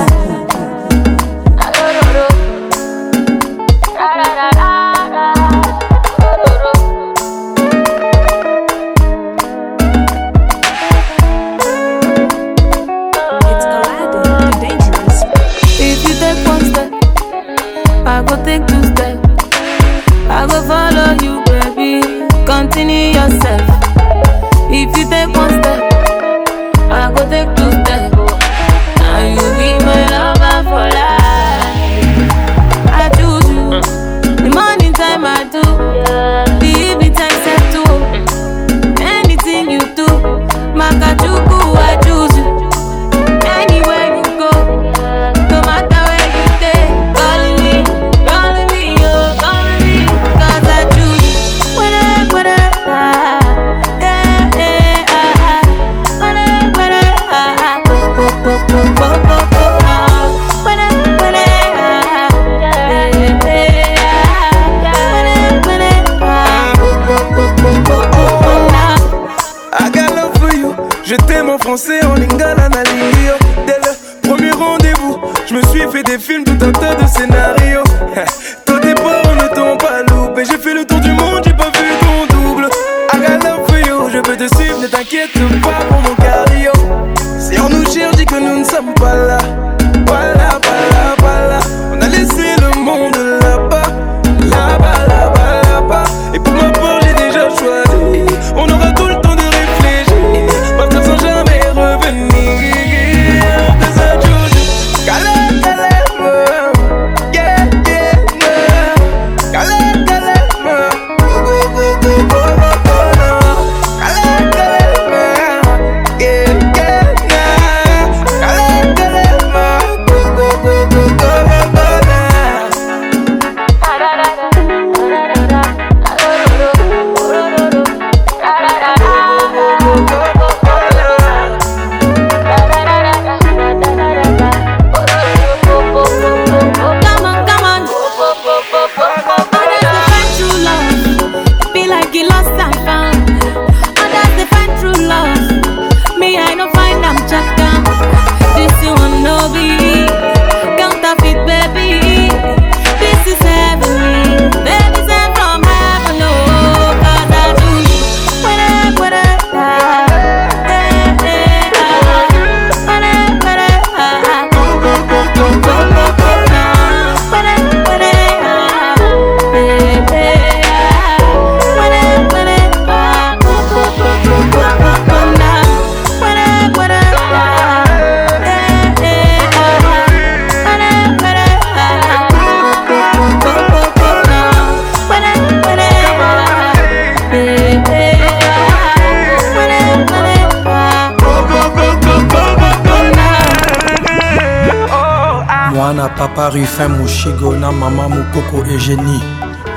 Eugénie,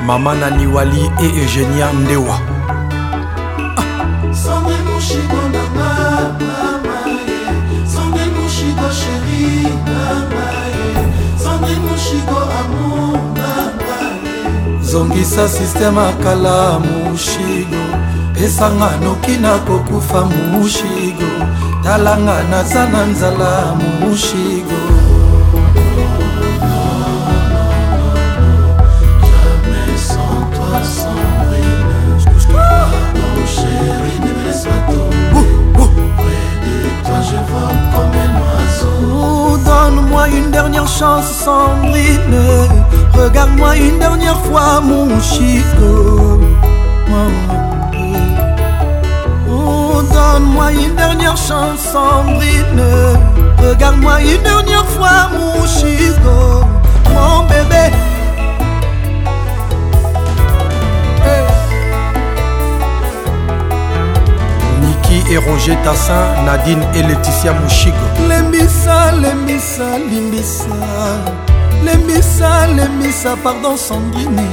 Maman Nani Wali et Eugénia Ndewa. zongisa sisteme akala mushigo pesanga noki na kokufa mushigo talanga naza na nzala mushigo sans chance, sans brine. Regarde-moi une dernière fois, mon chico. Oh, oh donne-moi une dernière chance, sans brine. Regarde-moi une dernière fois, mon chico. Mon bébé. et roger tassin nadine et laetitia mouchigo lembisa lembisa limbisa lembisa lembisa pardon sandine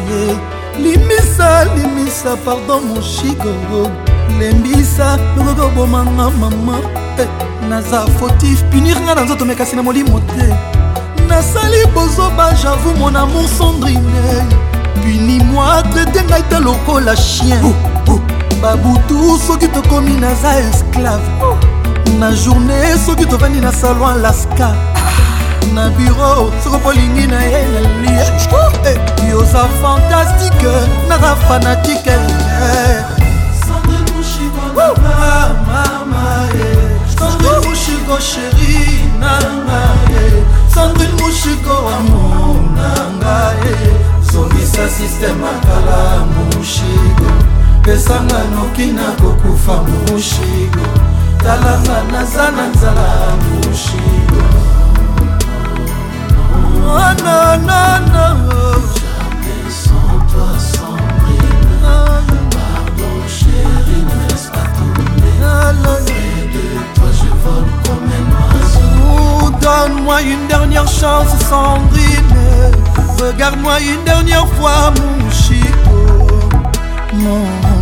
limbisa limbisa pardon mouchigo lembisa lokoko bomanga mama eh, naza fautif punir nga na nzoto mekasi na molimo te nasali bozoba javou mon amour sandrine puni moi traite ngai te lokola chien oh. babutu soki tokomi naza esclave na journé soki tovandi na salon laska na biro soko bolingi na ye nalia eh, yoza fantastique naza fanatike Sandrine Mouchiko chéri nanga ye Sandrine Mouchiko amour nanga ye Songisa système akala Mouchiko pesanga noki na kokufa mushigo talanga naza na nzala mushigo oh, no, no, no. Donne-moi une dernière chance, Sandrine. Regarde-moi une dernière fois, mon chico. Mon...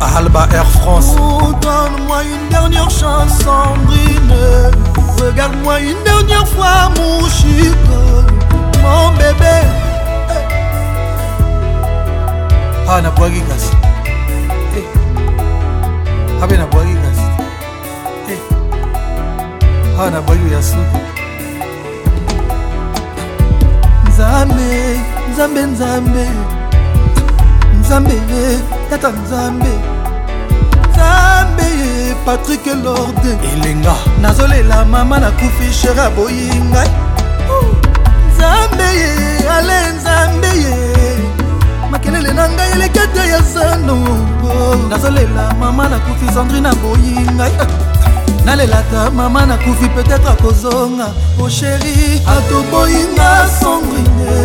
à Alba Air France. Oh, donne-moi une dernière chance, Sandrine. Regarde-moi une dernière fois, mon chic, mon bébé. Hey. Ah, n'a pas gigasi. Hey. Eh. Ah, ben, n'a pas gigasi. Hey. Ah, n'a pas gigasi. Nzambe, Nzambe, Nzambe, Nzambe. Eh. tata nzambe nzambe patrik lorde elenga nazolela mama nakufi sher aboyi ngai nzambe ye ale nzambe ye makelele na ngai eleki ate ya zano nazolela mama nakufi sandrine aboyi ngai nalelata mama nakufi peut-être akozonga osheri atoboyinga songringe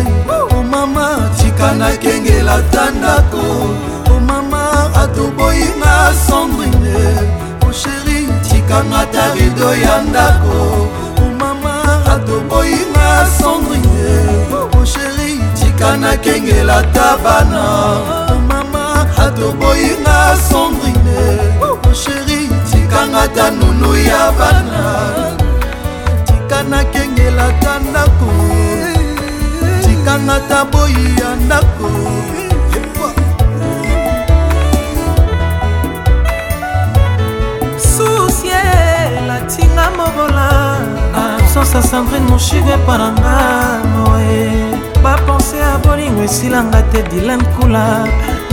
omama tika nakengela ta ndako atoboyinga sandrine osheri tikanga ta rido ya ndako omama atoboyinga sandrine osheri tika nakengela ta bana omama atoboyinga sandrine osheri tikanga ta nunu ya bana tika nakengela ta ndako tikanga ta boyi ya ndako lokola absence ah, ya sandrine moshige epa na nga moe bapense ya bolingo esilanga te dilan kula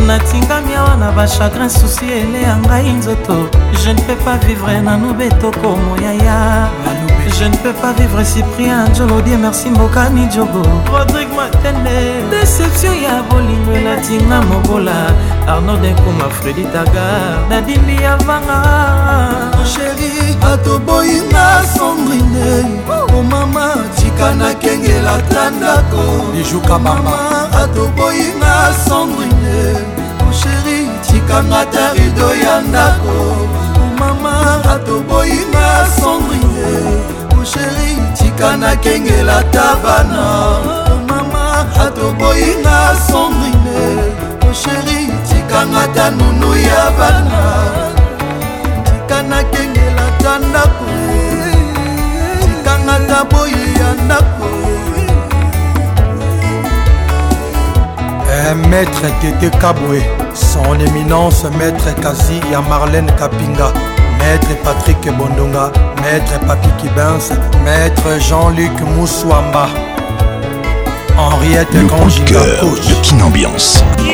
natingami awa na bachagrin susi eleya ngai nzoto je ne peux pas vivre nanu betoko moyaya je ne peux pas vivre cyprien njolodie merci mbokani jogo rodrigue matende déception ya bolingo elatinga mobola arnaud denkuma fredi tagar nadimbi yavanga sheri atoboyinga sandrine omama oh, tika nakengela ta ndako lijukabama atoboyinga sandrine osheri tikanga ta rido ya ndako omama oh, atoboyinga sandrine osheri tika nakengela ta bana omama oh, atoboyinga sandrine osheri tikanga ta nunu ya bana tika nakenge ya ndako tikangaka boyi ya ndako eh, maître tete kabwe son éminence maître kasi ya marlène kapinga maître patrick bondonga maître papi kibins maître jean-luc mouswamba henriette kanjiga coach de kinambiance ambiance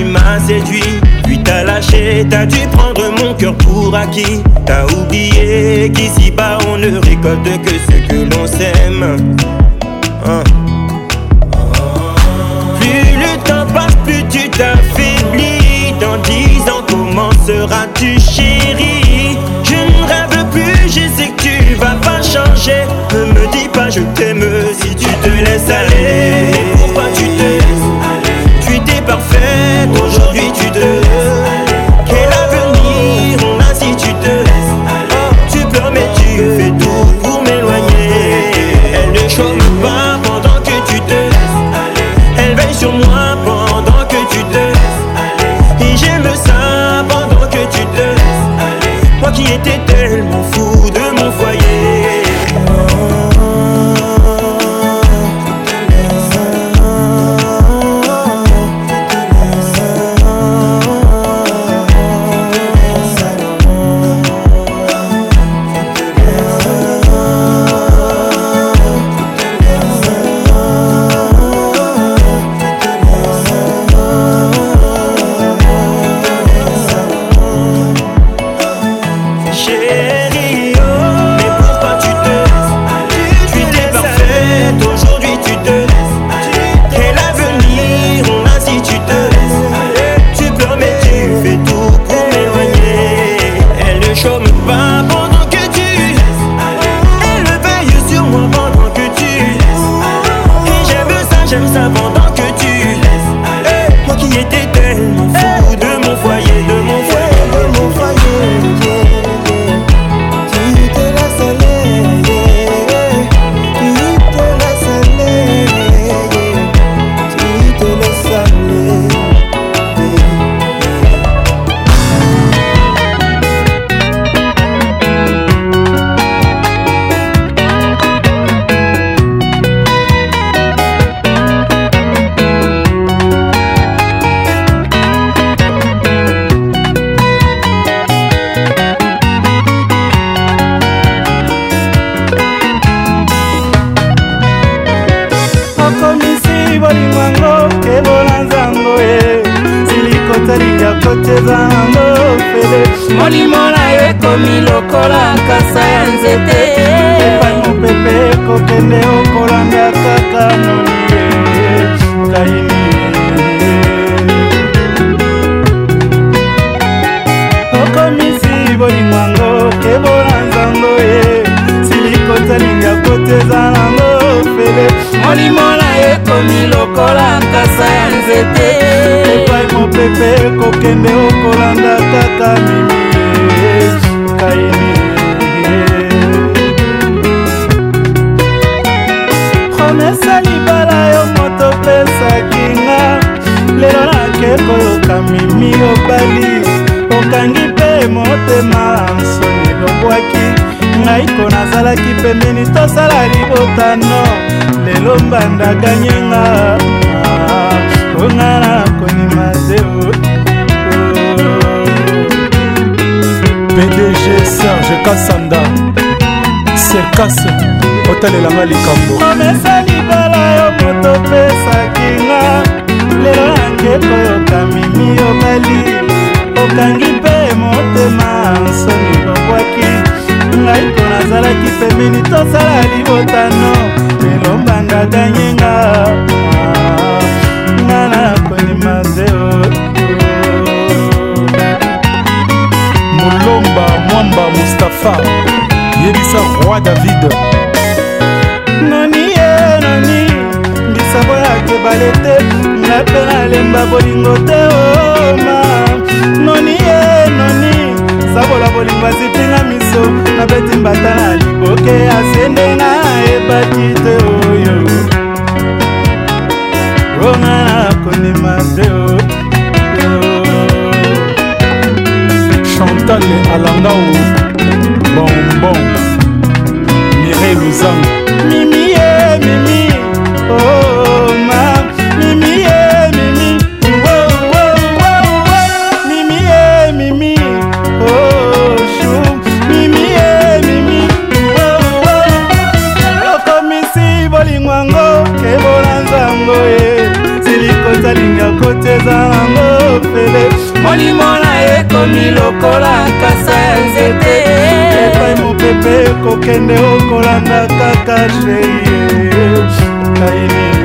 tu m'as séduit, puis t'as lâché, t'as dû prendre mon cœur pour acquis. T'as oublié qu'ici-bas on ne récolte que ce que l'on s'aime hein. Plus le temps passe, plus tu t'affaiblis. Dans dix ans, comment seras-tu chérie? Je ne rêve plus, je sais que tu vas pas changer. Ne me dis pas je t'aime si tu te laisses aller. tu deviens obandaka nyenga ah, onga nakondima te pdg serge kasanda serkas otalelanga likambo promesa libala yo moto opesakinga lelo nakeko yokamimi obali okangi mpe motema nsoni bobwaki ngai mpo nazalaki pembeni tosala libotano kadanyenga ah, nga na konima zeo molomba mwamba mustapha yebisa roi david noni ye noni mbisabo ya kebale te nga mpe nalemba bolingo te oma oh, noni ye noni sabola bolingo azipinga miso nabeti mbata na liboke asendenga ebati te o oh. kondima te chantal alangao bonbon mire luzanga ekomi lokola kasa ya nzete epai mopepe kokende okolanda kaka sheye kaini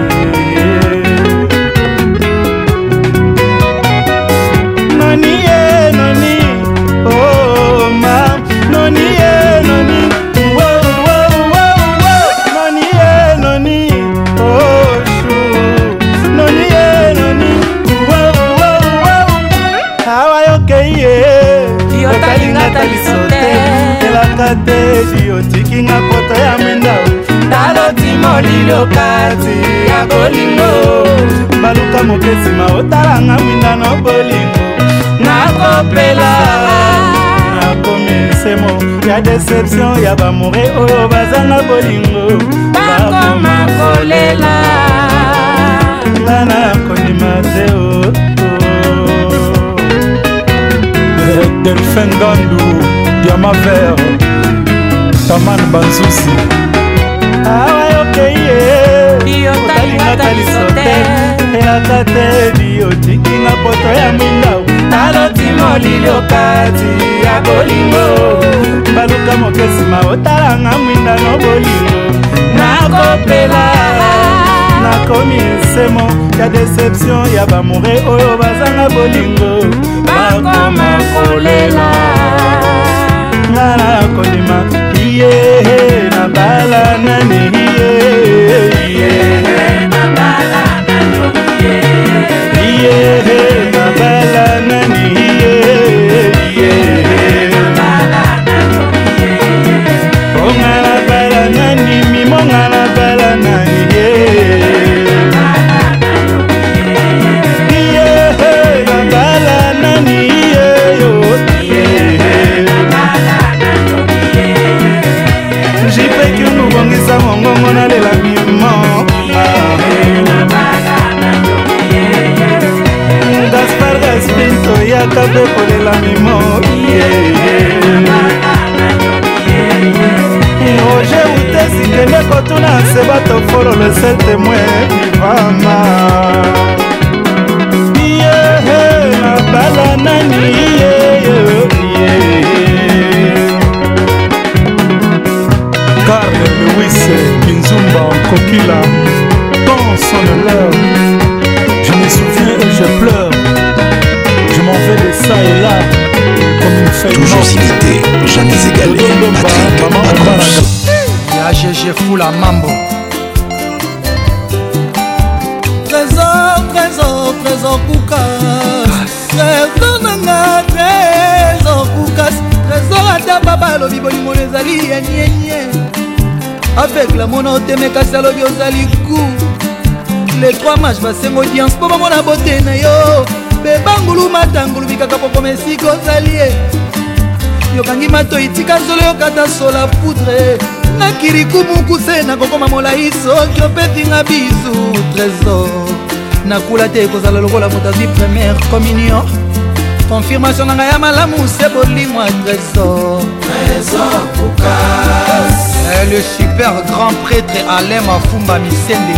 nanga tedi otiki nga poto ya mwinda taloti molilo kati ya bolingo baluka moke nsima otalanga mwinda no bolingo nakopela nakomi nsemo ya deception ya bamore oyo bazanga bolingo bakoma kolela nga nakondima te o eh, delphin gandu diama vert taman banzusi awa yokei ye otalingaka liso te eyaka te biotikinga poto ya mwinda naloti molili okati ya bolingo baluka mokesima otalanga mwinda no bolingo nakopela nakomi nsemo ya deception ya bamore oyo bazanga bolingo bakoma kolela nga nakondima ye na bala nani ye na bala nani ye na bala nani ye lola mambo trésor trésor trésor kukas trésor nanga trésor kukas trésor ata baba alobi bolimo ezali yenyenye avec la mona otemekasi alobi ozali ku le 3 match basenga audience mpo bamona bote na yo bebangulu matangulubi kaka kokoma esika ozali ye yokangi matoi tika zolo yokata sola poudre na kiriku mukuse nakokoma molai soki opetinga bisu trésor nakula te ekozala lokola moto azwi première communion confirmation na ngai ya malamu se bolimwa trésor le super grand prêtre alain mafumba misende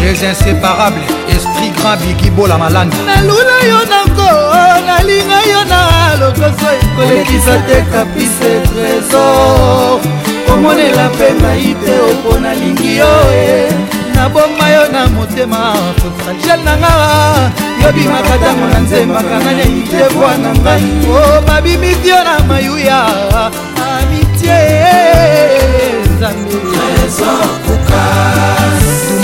les inséparables esprit grand bigibola malanda naluna yo nango nalinga yo na lokoso ekolekisa te kapise trésor okomonela mpe ngai te opo nalingi yo e eh. naboma yo na motema potangel na nga yobimaka ntango na nzembaka nani amitie bwana ngai o babimiti yo na mayuya amitie nzambe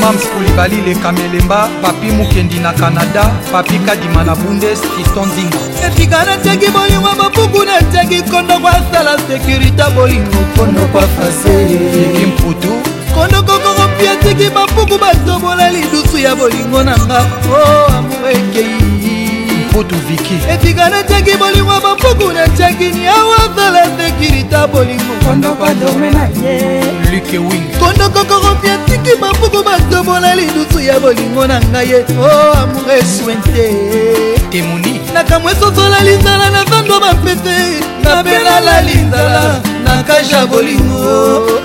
mams kulibali lekamelemba papi mukendi na kanada papi kadima na bundes kiston dinga etika nateki bolingo bapuku nateki kondo kwasala sekurité bolingo kondo kwafase eki mputu kondo kokoko mpi ateki bapuku batobola lidusu ya bolingo na nga o oh, amurekei mputu viki etika nateki bolingo bapuku nateki niawazala sekurité bolingo kondokokoropi atiki mapuku batobola lidusu ya bolingo na ngai eto oh, amour eswente temoni nakamwa esosola linzala na vandwa bampete nabelala linzala na kasha bolingo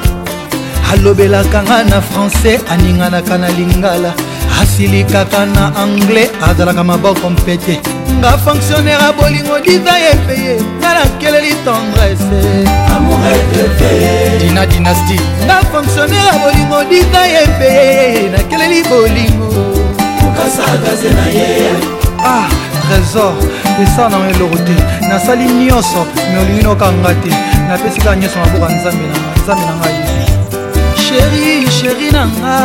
alobelaka nga na francais aninganaka na lingala asilikaka na anglais azalaka maboko mpete nanga fonctionnaire ya bolingo diva epeye tala nkeleli tendrese dina dynastie nga fonctionnaire ya bolingo diva epeye nakeleli bolingo okasagaze na ye ah trésor esa na eloko te nasali nyonso me olingi nokanga te napesika nyonso maboka nzambe na ngai nzambe na ngai sheri sheri na nga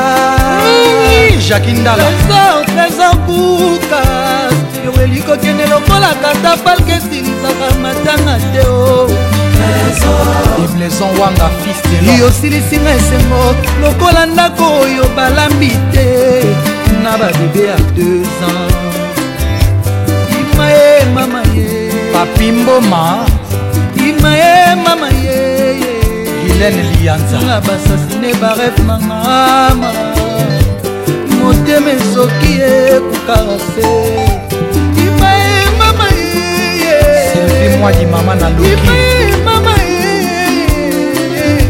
jaki ndala trésor trésor bukas yoweli kokende lokola kata palke esilisaka matanga te o oh. ibleson wanga fistelo yosilisinga esengo lokola ndako oyo balambi te na babebe ya 2 ans ima ye mama ye papi mboma ima ye mama ye hilene lianzanga basasine baref nanga mama motema esoki ekokarase mwaji mama nalukiimama eh,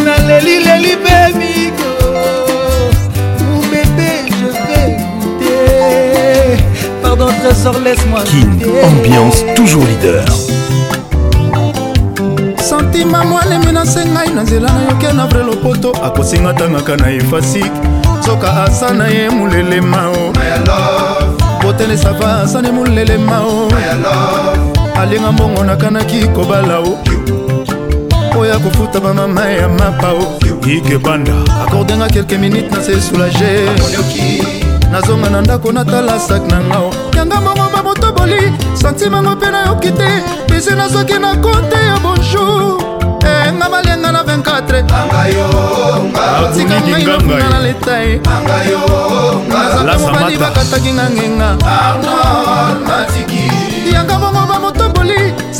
unaleli leli bemiko ubebe je te pardon trésor laisse-moi king ambiance toujours leader santima mwalemi nasengai na nzela nayokia na vrai lopoto akosinga tangaka na efasike soka asa na ye molelema o botelesava asa ne molelema o alinga mbongo nakanaki kobala o oyo akofuta bamama ya mapa o ikebanda akordenga kelke minute na se soulage nazonga na ndako natala sak na nga o yanga mbongo bamotoboli santimango mpe nayoki te pese nazoki na konte ya bonjour enga eh, malenga na 24tika ngai nakuna na leta ye naza te mobali bakataki nga ngenga yanga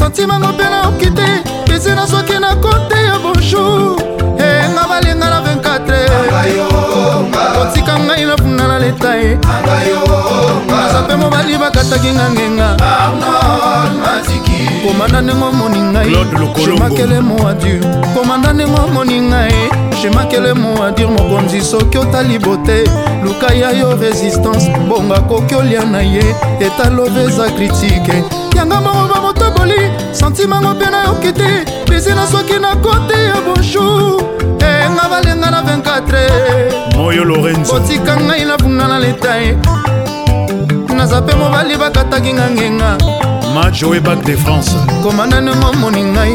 santimango mpe nayoki te pesi nazwaki na kote ya bonjour enga eh, balenga na 24 kotika ngai nafunda na leta ye naza mpe mobali bakataki nga ngenga komanda ndenge omoni ngaimakele moadur komanda ndenge omoni ngai shemakele moadur mokonzi soki otali bote luka ya yo resistance bongo akoki olia na ye etalove eza kritike yanga moko bamotoboli santimango mpe nayoki te bizi na soki na kote ya bonjour enga eh, balenga na 24 moyo lorenzo otika ngai na vunga na leta naza mpe mobali bakataki nga ngenga majo ebak de france komanda ndenge omoni ngai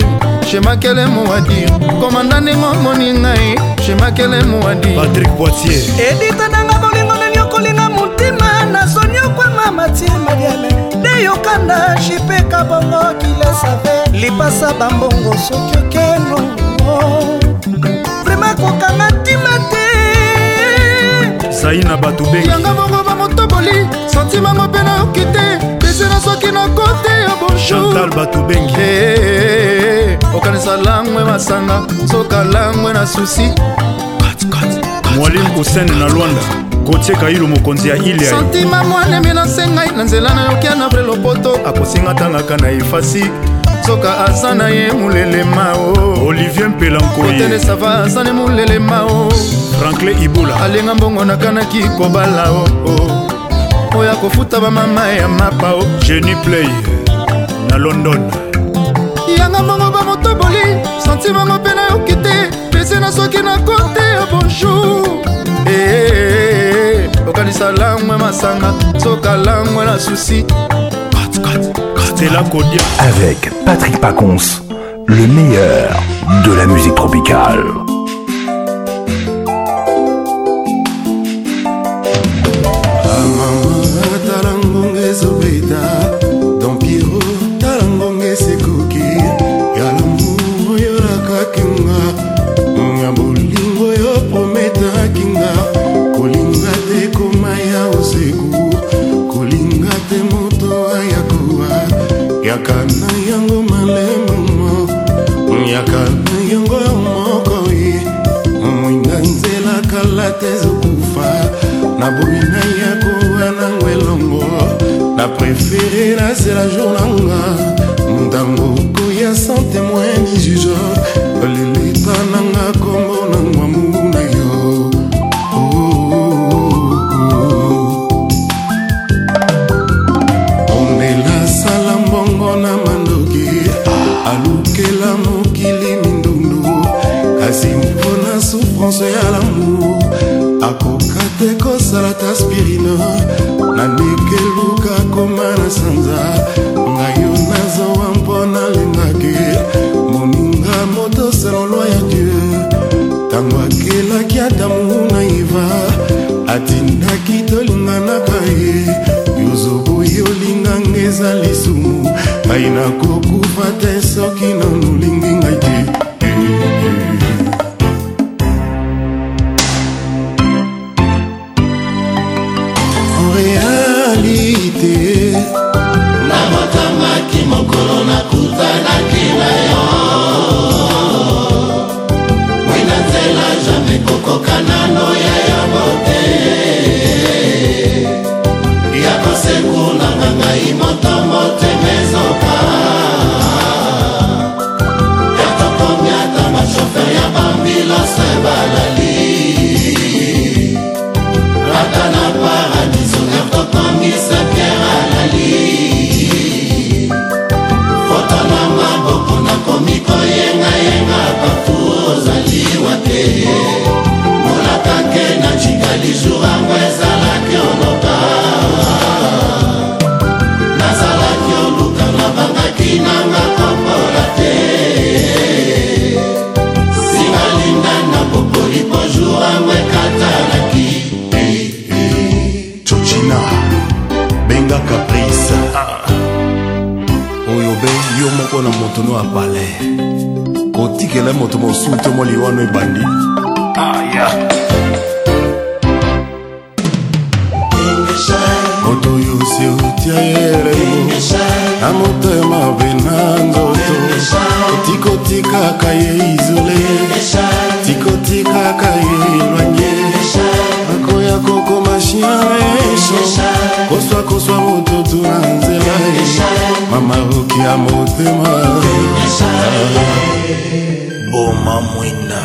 shemakele mowadir komanda ndenge omoni ngai shemakele mowadir patrik poitier edita nanga bolingo nani okolinga motima nasoni okwama matie mariame nde yokanda jipeka bongo kilesave lipasa bambongo soki okeno vraimen kokanga ntima te ezai na bato bengi yanga moko bamotoboli santimango mpe nayoki te pesena soki na kote ya bonjour bato bengi eh, eh, eh, okanisa langwe masanga soka langwe na susi mwalimu kusene na lwanda gotie kailo mokonzi ya ilia santima mwanemi nasengai na nzela nayokia na vre lopoto akosinga tangaka na efasi soka aza na ye molelema o olivier mpelankoyetelesava aza ne molelema o franklin ibula alinga mbongo nakanaki kobala o o oyo akofuta bamama ya mapa o jeni play na london yanga mbongo bamotoboli santimango mpe nayoki te pesi na soki na kote ya bonjour okanisa langwe masanga soka langwe na susi Avec Patrick Pacons, le meilleur de la musique tropicale. prefere nazela jour nanga ntango koya sans témoin ni juge lelepa nanga kombo na ngwamu na yo ondela sala mbongo na mandoki alukela mokili mindundu kasi mpona souffrance ya lamour akoka ekosala ta spirino nanekeluka koma na sanza ngai yo nazowa mpo nalingaki moninga moto selolwa ya dieu ntango akelaki ata monguna iva atindaki tolinganaka ye yozoboyi olinganga eza lisumu ngai nakokufa te soki nanolingi ngai mosumu to moliwano ebandi mwa mwina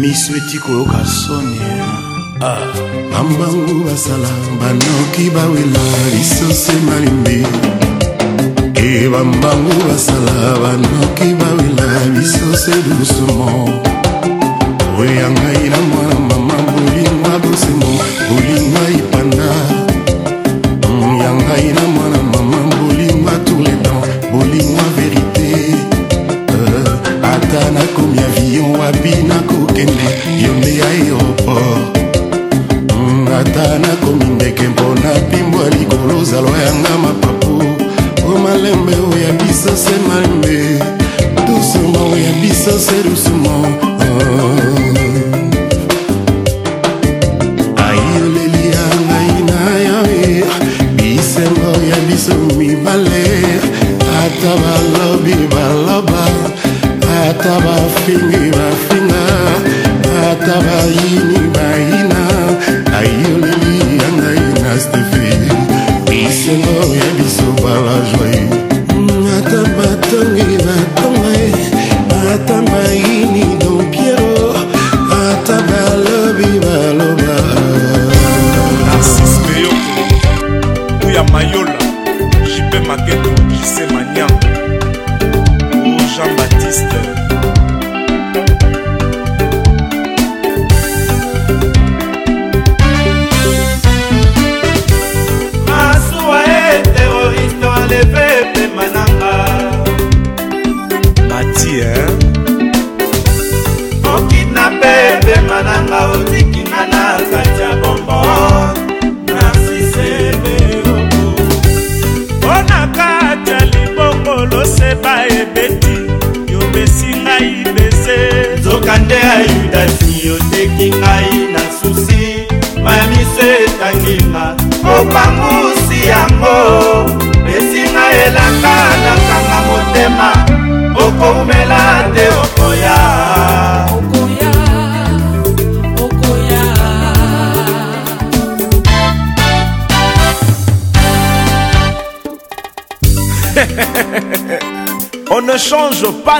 miso eti koyoka soni ah, bambangu basala banoki bawela lisoso malimbi e bambangu basala banoki bawela lisoso dusumo oya ngai na mwana mama bolingwa bosemo bolingwa ipanda ya mm, ngai na yo wapi nakokende yo nde aéroport mm, ata nakomi ndeke mpona pimbwa likolo ozalwa yanga mapapu o malembe oya biso se malembe dusuma oya biso se dusuma oh. Mm.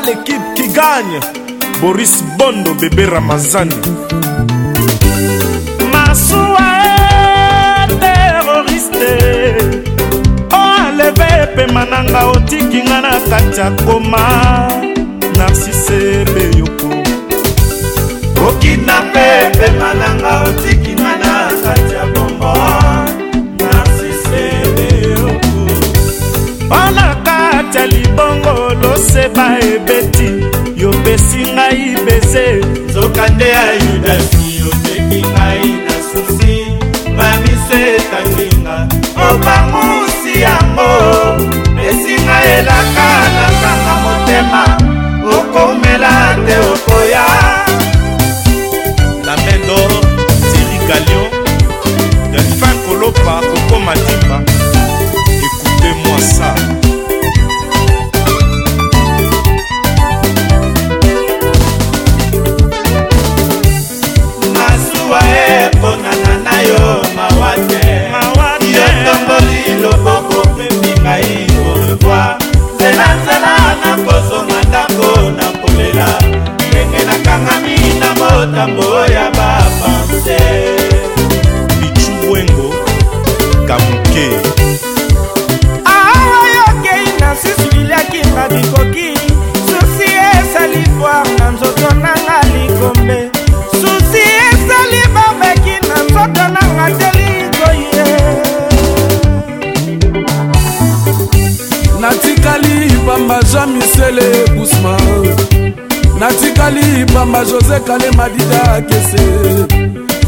l'équipe qui gagne Boris Bondo, bébé Ramazani Masuwa terroriste oh, enleve pema na nga otiki nga na kati ya koma narsise beyoko okina pe pema na nga otiki bongo loseba ebeti yopesi ngai beze zokande ya yudasi oteki ngai na susi bamise etanginga obangusi yango esinga elaka nasanga motema okomela te okoya la main d'or siri galion delfin kolopa kokoma dimba ekute moi ça makambo ya bapanse natikali pamba josé kalema dida kese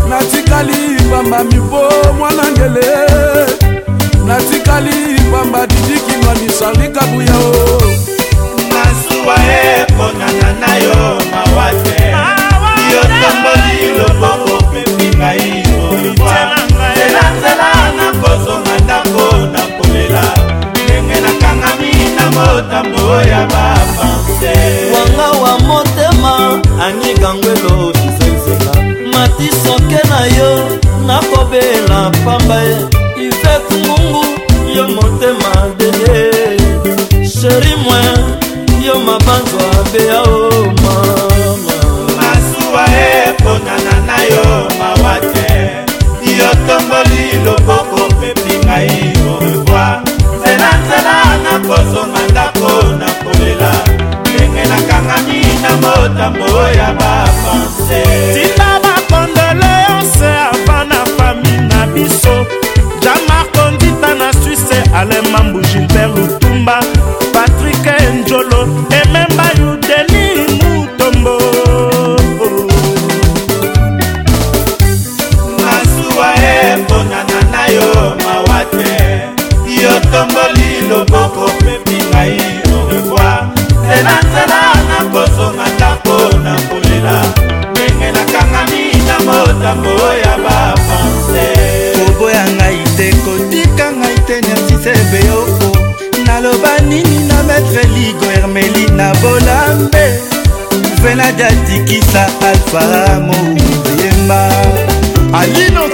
natikali pamba mipo mwana ngele natikali pamba didikinwa misarli kabuya o masuwa eponana na yo mawa te yo tomboli loboko pepi ngai oibwa zelanzela nakozonga ntango na kolela ndenge nakangami na motambo ya bapanse wanga wa nsenga ngwelo kizenzenga matisoke na yo nakobela pamba ye ivet mungu yo motema deye sheri mwe yo mabanzo abeya o mama masuwa eponana na yo mawa te motambo ya bapanse tina bakondoleonse ava na fami na biso jamarko ndita na swisse alemambu gilbert lutu kolekisa alfa moyemba alino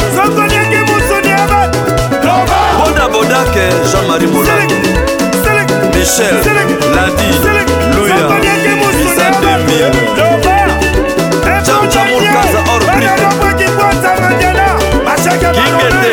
sokoliaki mosuni aba bodabodake jean-marie mola michel ladi luya visa demil jamjamurkaza orbrikingete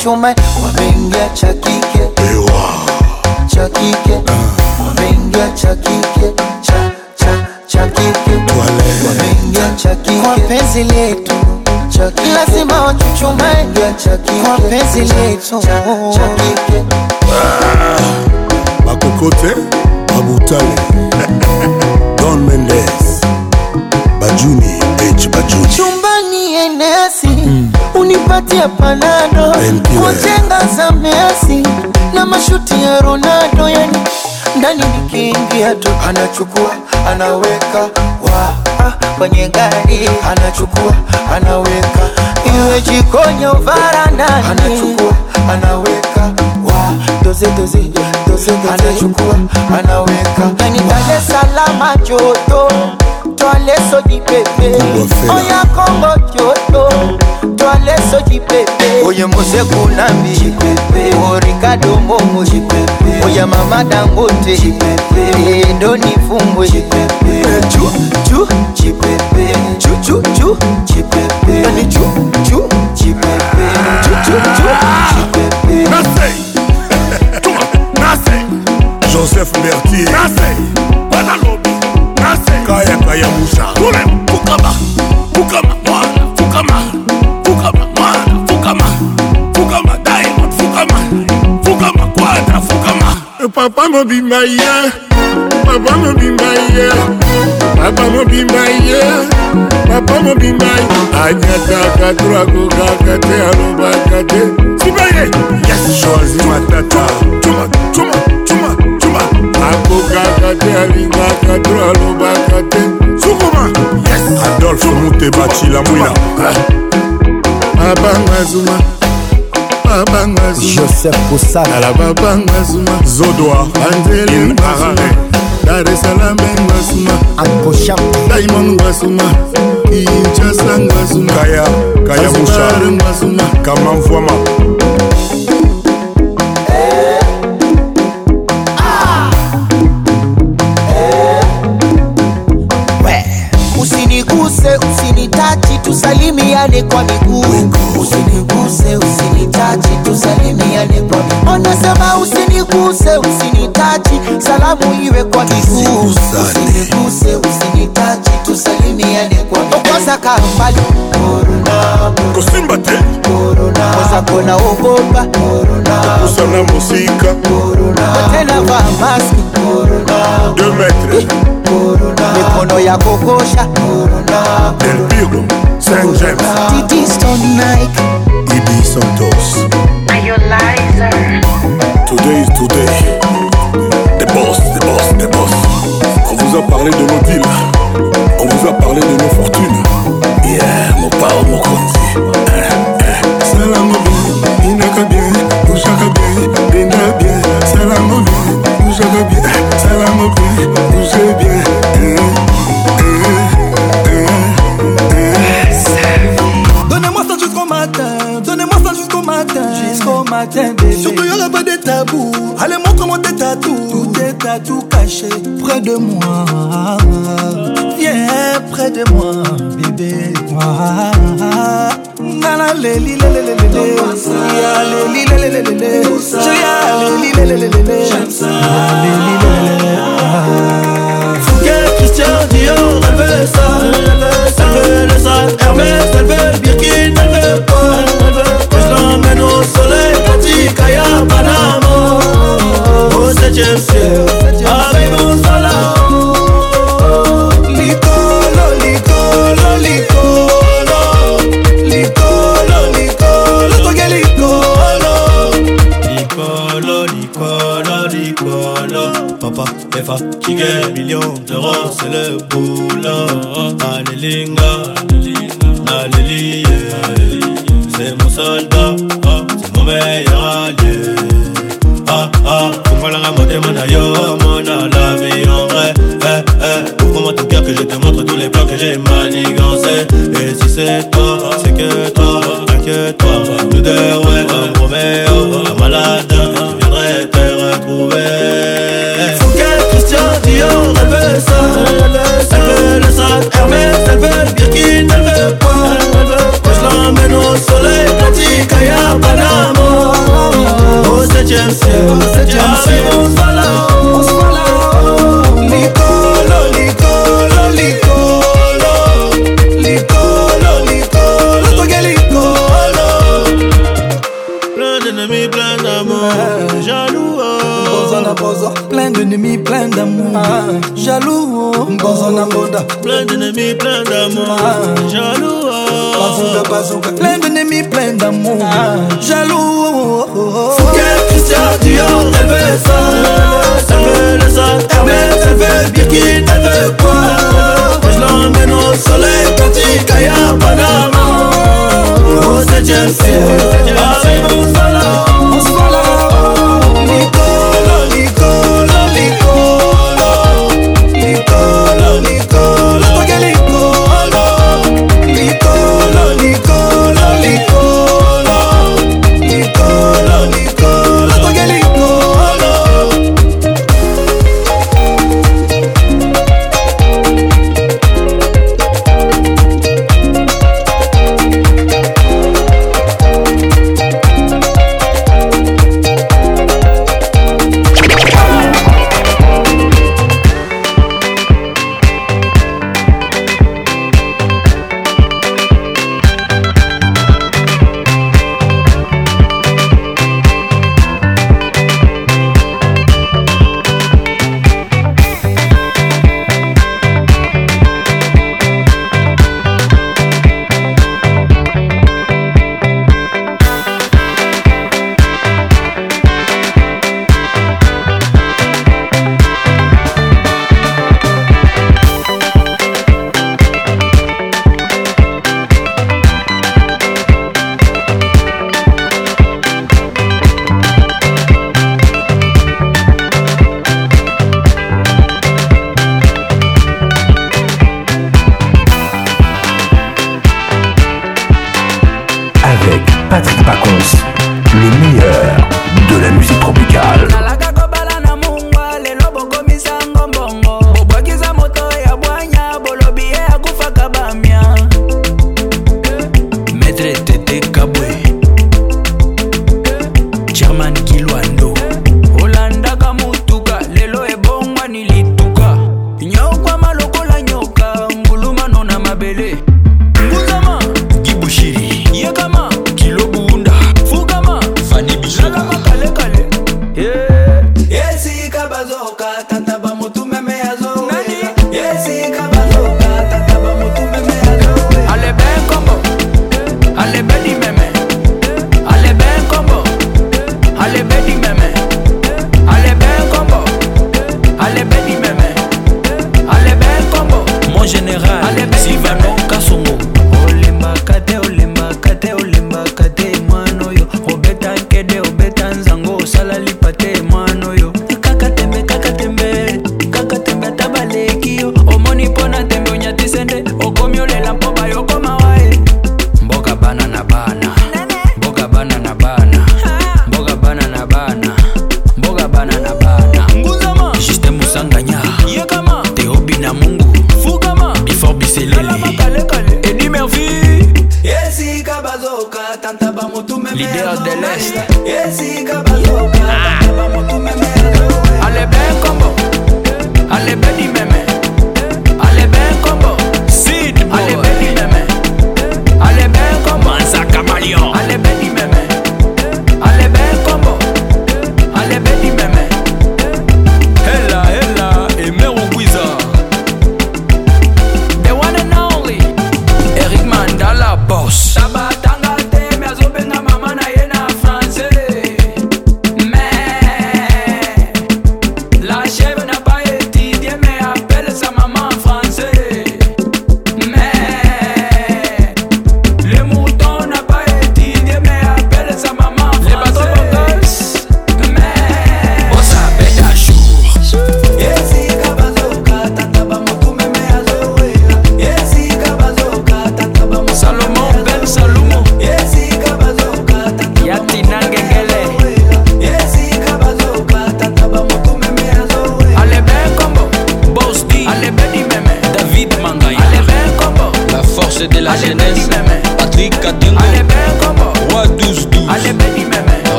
kiume wameingia cha kike cha kike ah. wameingia cha kike cha cha cha kike wameingia cha kike kwa penzi letu lazima wachuchume kwa penzi letu cha kike ah. makokote mabutale Don Mendes Bajuni H Bajuni chumbani enesi mm. unipatia panani kutenga za Messi na mashuti ya Ronaldo, yani ndani nikiingia tu anachukua anaweka wa ah, kwenye gari anachukua anaweka, iwe jikoni au varandani anachukua anaweka wa doze doze doze anachukua anaweka ndani Dar es Salaam joto twale soki pepe oya kongo kyoto twale soki pepe oye moseku nambi orikado mbongo oya mama dangote endoni fumbwe chu chu chu chu chu chu yani mobimba ye papa mobimba ye papa mobimba ye papa mobimba ye anyataka twakokaka te alobaka te sibaye yes choisi matata cuma cuma cuma cuma akokaka te alingaka to alobaka te sukuma yes adolfe mute bacila mwina papa ah. ngazuma babanga joseph kosanala babanga zuma zodoar angelin arare daresalam ngwasuma akosham daimon ngwasuma ichasa ngwasuma kaya kaya musha ngwasuma kamamvwama tusalimiane kwa miguu, usiniguse, usinitachi tusalimiane kwa miguu. Anasema usiniguse, usinitaji, salamu iwe kwa miguu, usiniguse, usinitaji, tusalimiane kwa miguu ozaka mbali kosimba te oza kona okoba osana mosika otelava maski de metre mikono ya kokosha elpiro saint james titistonike ibi santos today is today the boss the boss the boss on vous a parlé de nos deals on vous a parlé de nos fortunes hier yeah, mopao mokonzi salango bien inaka bien bouchaka bien benda bien salango bien bouchaka bien salango bien bouge bien Surtout pas de tabou. Allez, montre-moi tes tatous. Tout tes tatous cachés près de moi. Viens près de moi, bébé. Nana Christian Dior, elle veut ça, elle veut le sac Hermès, elle veut Birkin, elle veut pas, Je au soleil. afrika ya panamo osechefs abebosala likolo likolo likolo likolo likolo toke likolo likolo likolo likolo papa efa chike million d'euro c'est le boulot alelinga alelie c'est mon soldat, oh, c'est mon meilleur la voter mon ailleurs, mon a la vie en vrai. Eh, eh, ouvre-moi ton cœur que je te montre tous les plans que j'ai manigancé. Et si c'est toi, c'est que toi, que toi Nous deux, ouais, comme Roméo, la malade, je viendrai te retrouver. Fouquet, Christian Dior, elle veut ça, elle veut ça, le sac Hermès, elle veut le Birkin, elle veut quoi, elle veut quoi. Je l'emmène au soleil, pratique, à Panama au septième ciel. Au septième ciel. On se voit là-haut. On se voit là-haut. Nicolo, Nicolo, Nicolo. Nicolo, Nicolo. Toi, quel Nicolo. Plein d'ennemis, plein d'amour. Jaloux. Oh. Plein d'ennemis, plein d'amour. Jaloux. Oh. Bonzona boda. Plein d'ennemis, plein d'amour. Jaloux. Oh. Bazouka, bazouka. Plein d'ennemis, plein d'amour. Jaloux. Ta mère, elle veut Birkin, elle veut quoi Moi je l'emmène au soleil, petit Kaya Panama Oh, c'est Chelsea, c'est Chelsea, on se là, on se là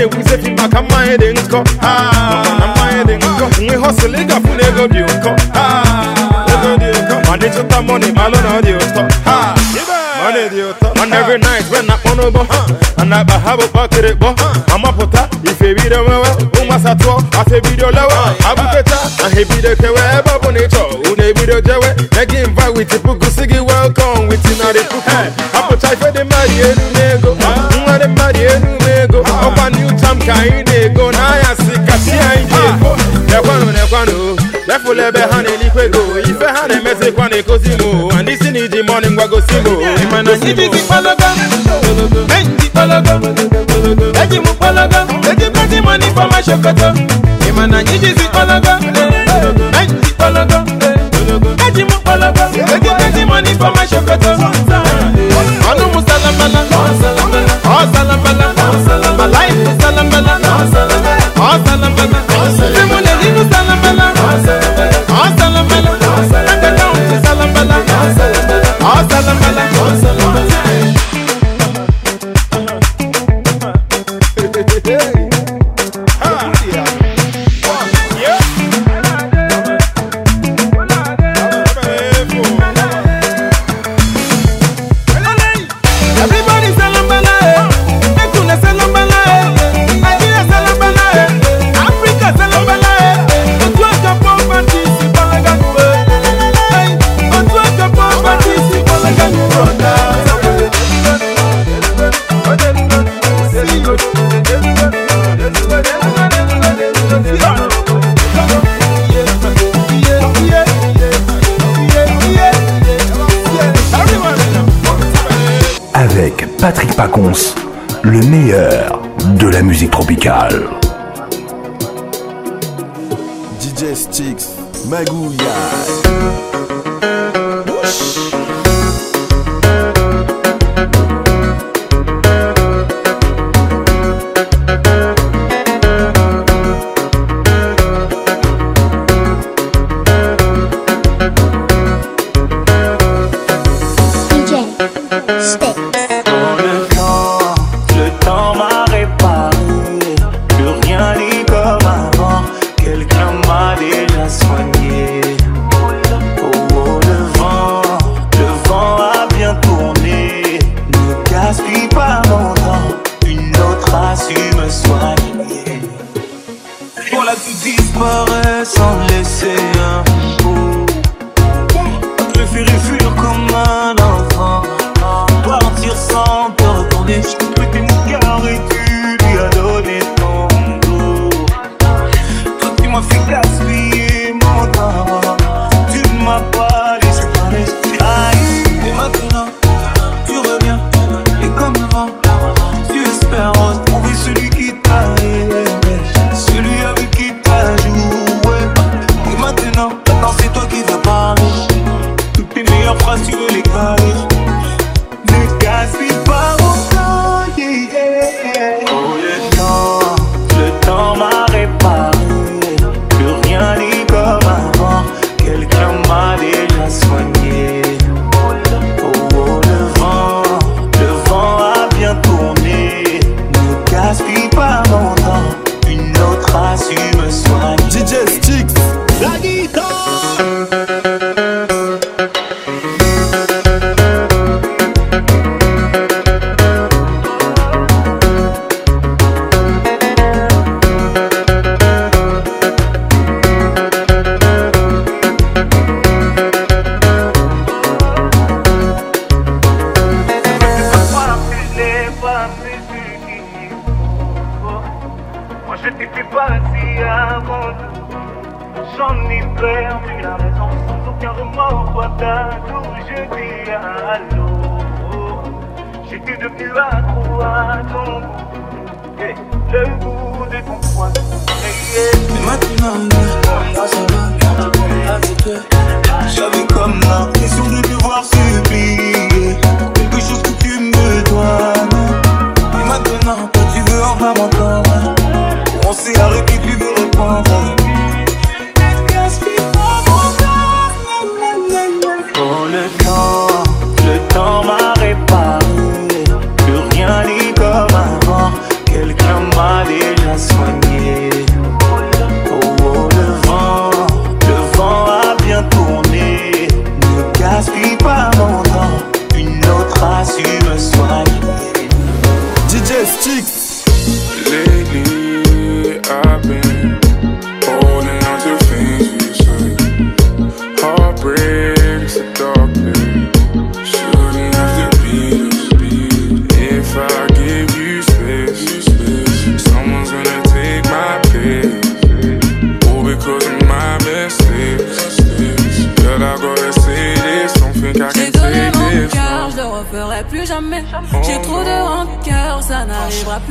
ne wuze fi maka mmanye dị nkọ na mmanye dị nkọ nwe hosụl ị gafụ ego dị ụkọ ego dị ụkọ ma dịtụta mọni malụ na ọ dị ụtọ money dị ụtọ on every night when na akpọ n'ụbọ ana akpa ha bụ kpọkịrịkpọ amapụta ife bido nwewe ụmụasa tụọ afọ ebido lewe abụketa aha ebido kewe ebe ọ bụ na ịchọ unu ebido jewe nye gị mva wit puku si gị welcome wit narị puku hapụcha ife dị mmadụ elu n'ego nwa dị mmadụ elu n'ego ọkwa anyị na-ego n'anya si kasị anyị ji ego lekwanụ lekwanụ lefụla ebe ha na-elikwe ego ife ha na-emezikwa na ndị si na iji mọnị ngwa gosi m shokoto ịmana ijizi kpọlọgọ eji kpọlọgọ eji m kpọlọgọ money mọnị my shokoto Salam Pacons, le meilleur de la musique tropicale. DJ Sticks,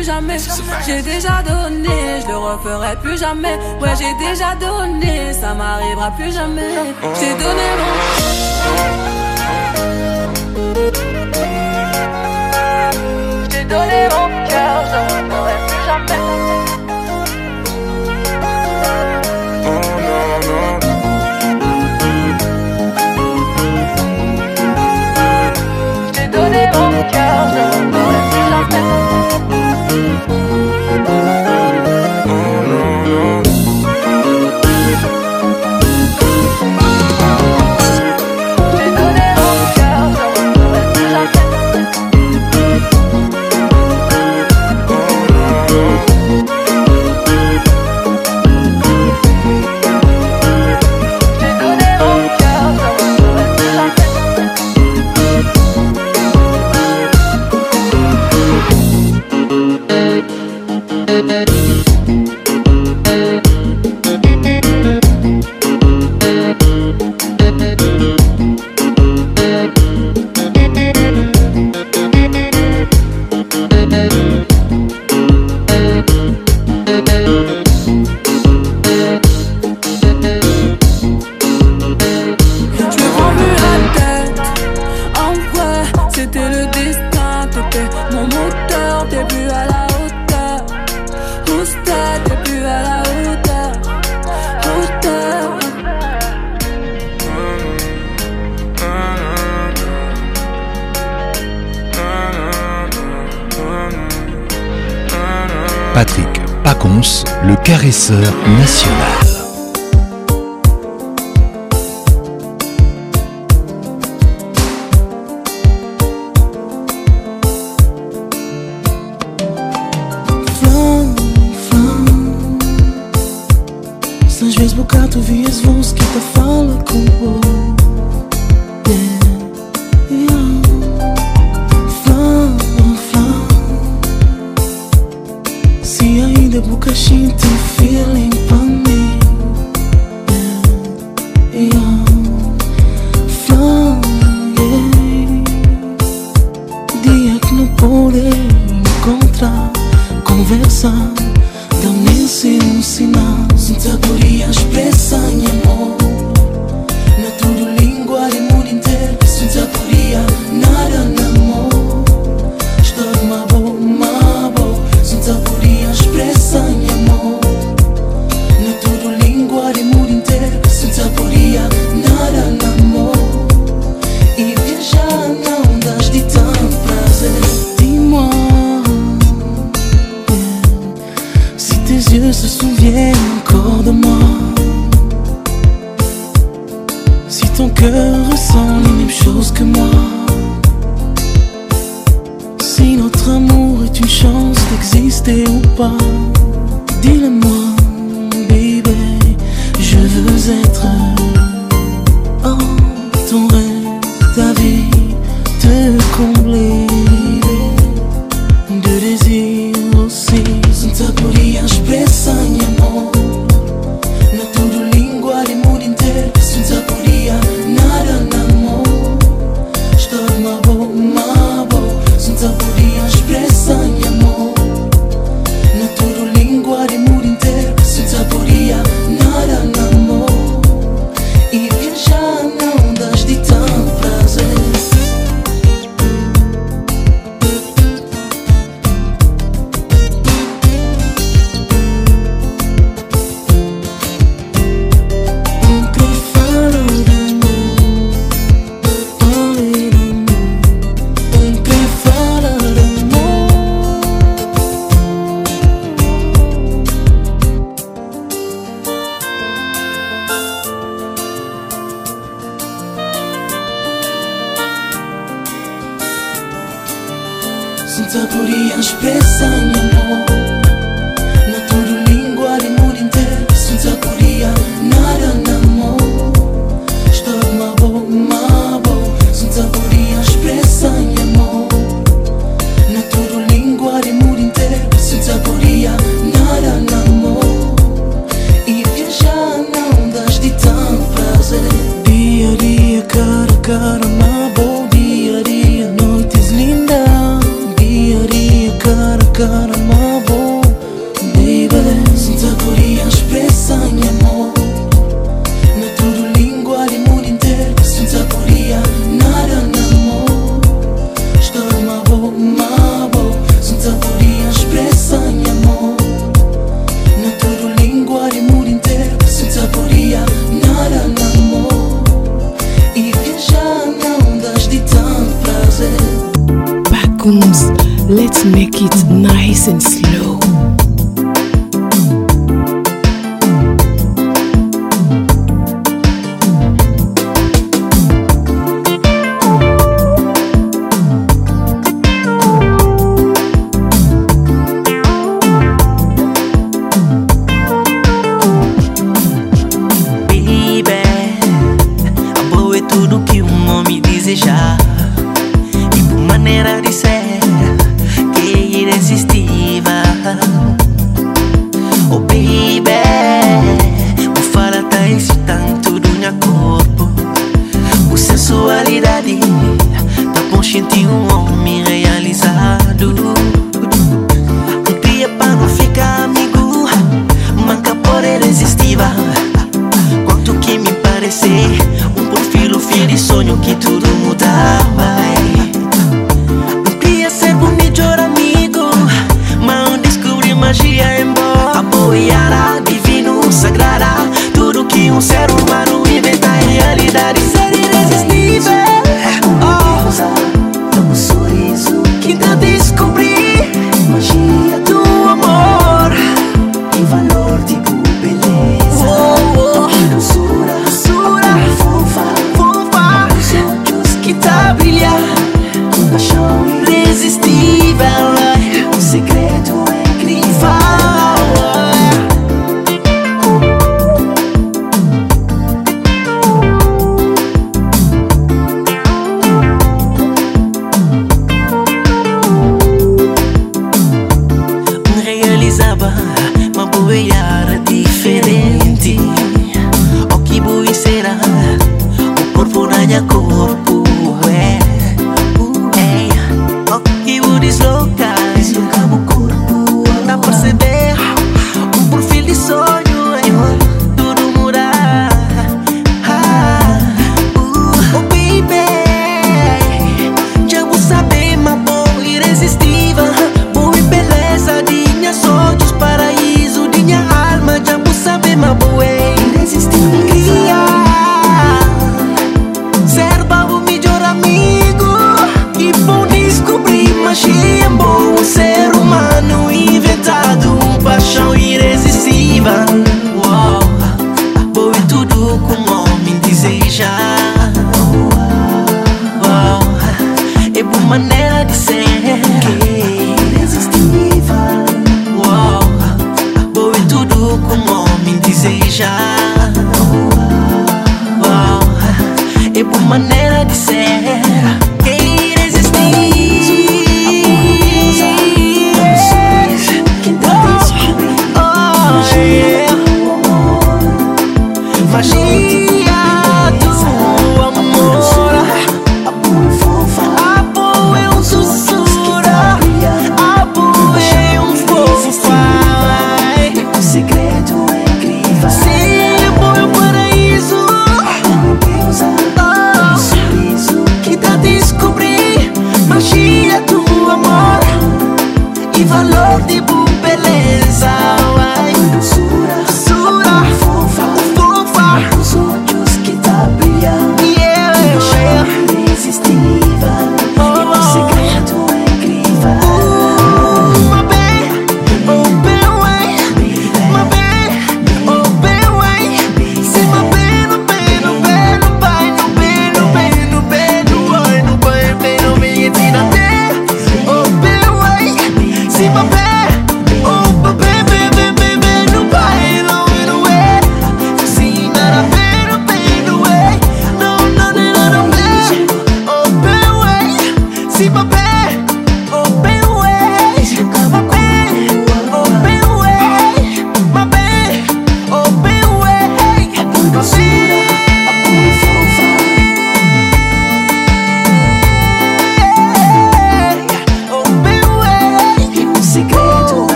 jamais. J'ai déjà donné, je le referai plus jamais. Ouais, j'ai déjà donné, ça m'arrivera plus jamais. J'ai donné mon J'ai donné mon cœur, je referai plus jamais. le caresseur national.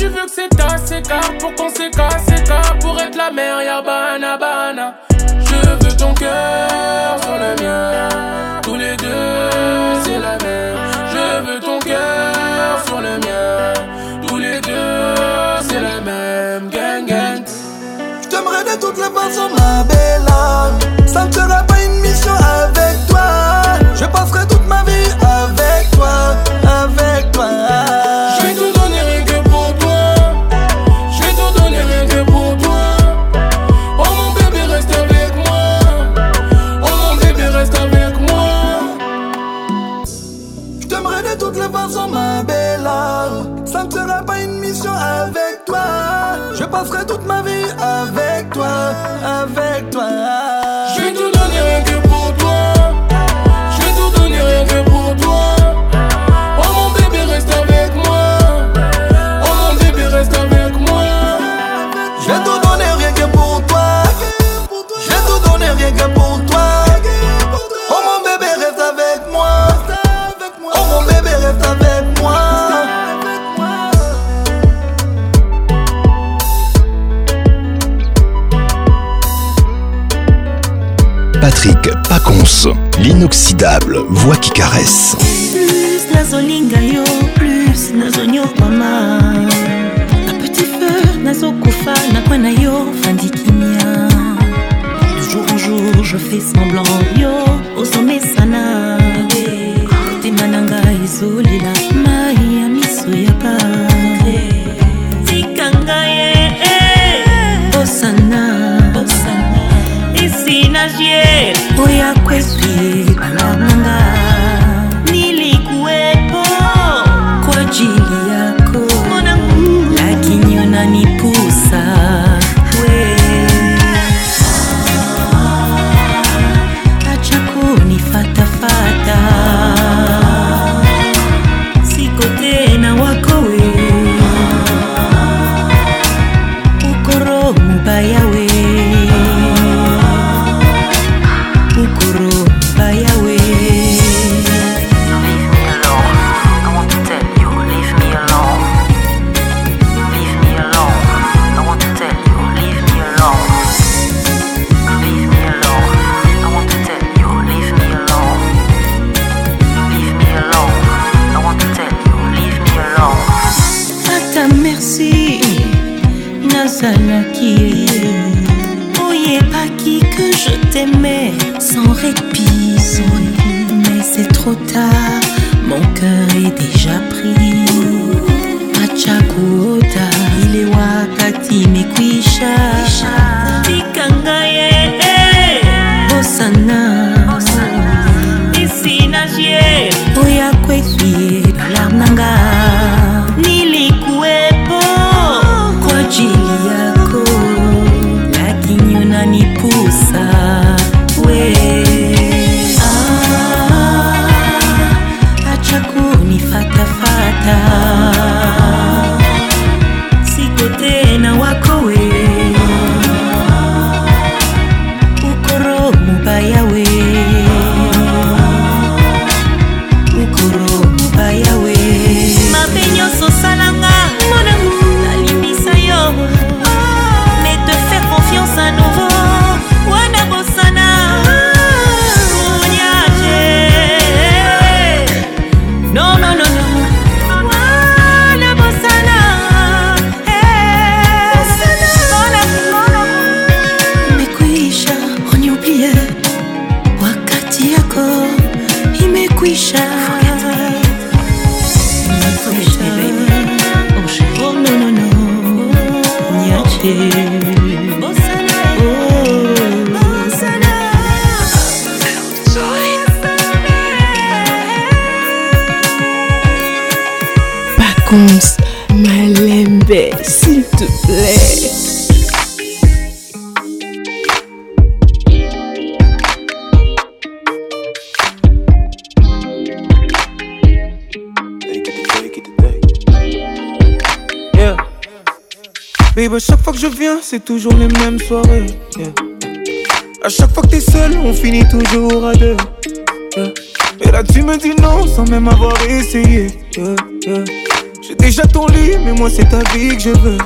tu veux que c'est assez car pour qu'on s'écarte, pour être la mère, y'a bana Je veux ton cœur sur le mien, tous les deux c'est la même Je veux ton cœur sur le mien, tous les deux c'est la même gang gang. Je t'aimerais de toutes les façons, ma belle âme, ça me l'inoxydable voix qui caresse plus zoninga yo plus mama. na petit feu nazokufa nakwe na yo fandi kimia de jour en jour je fais semblant yo osomesana motema na ngai ezolela mai ya miso yaka tika ngai eh, eh. osana esinagie oya me c'est toujours les mêmes soirées. À chaque fois que t'es seul, on finit toujours à deux. Et là, tu me dis non sans même avoir essayé. J'ai déjà ton lit, mais moi, c'est ta vie que je veux.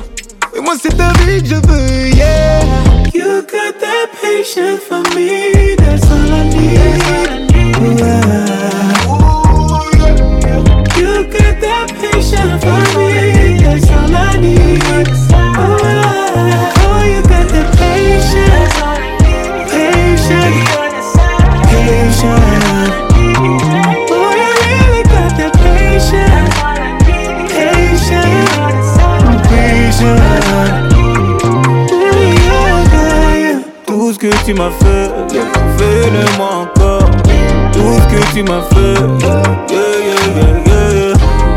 tu m'as fait, fais-le-moi encore. Tout ce que tu m'as fait,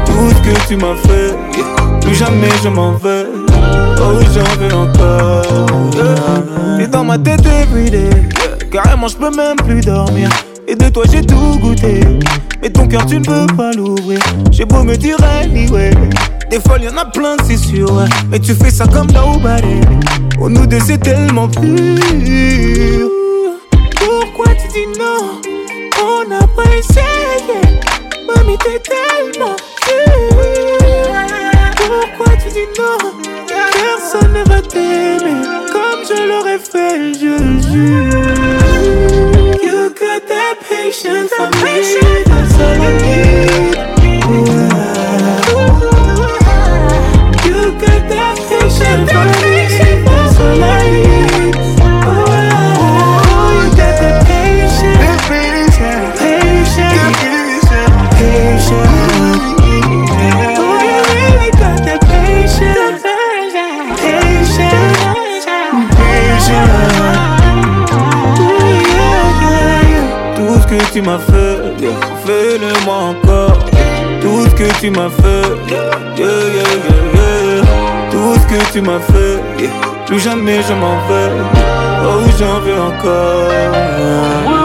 tout ce que tu m'as fait, plus jamais je m'en vais. Oh, j'en veux encore. T'es dans ma tête everyday, carrément je peux même plus dormir. Et de toi j'ai tout goûté, mais ton cœur tu ne peux pas l'ouvrir. J'ai beau me dire anyway, des fois y en a plein c'est sûr, mais tu fais ça comme nobody. On oh, nous deux, tellement plus Pourquoi tu dis non? On n'a pas essayé. Mamie, t'es tellement pure. Pourquoi tu dis non? Personne ne va t'aimer comme je l'aurais fait, je jure. tu m'as fait, fais-le-moi encore. Tout ce que tu m'as fait, tout ce que tu m'as fait, plus jamais je m'en vais, oh j'en veux encore.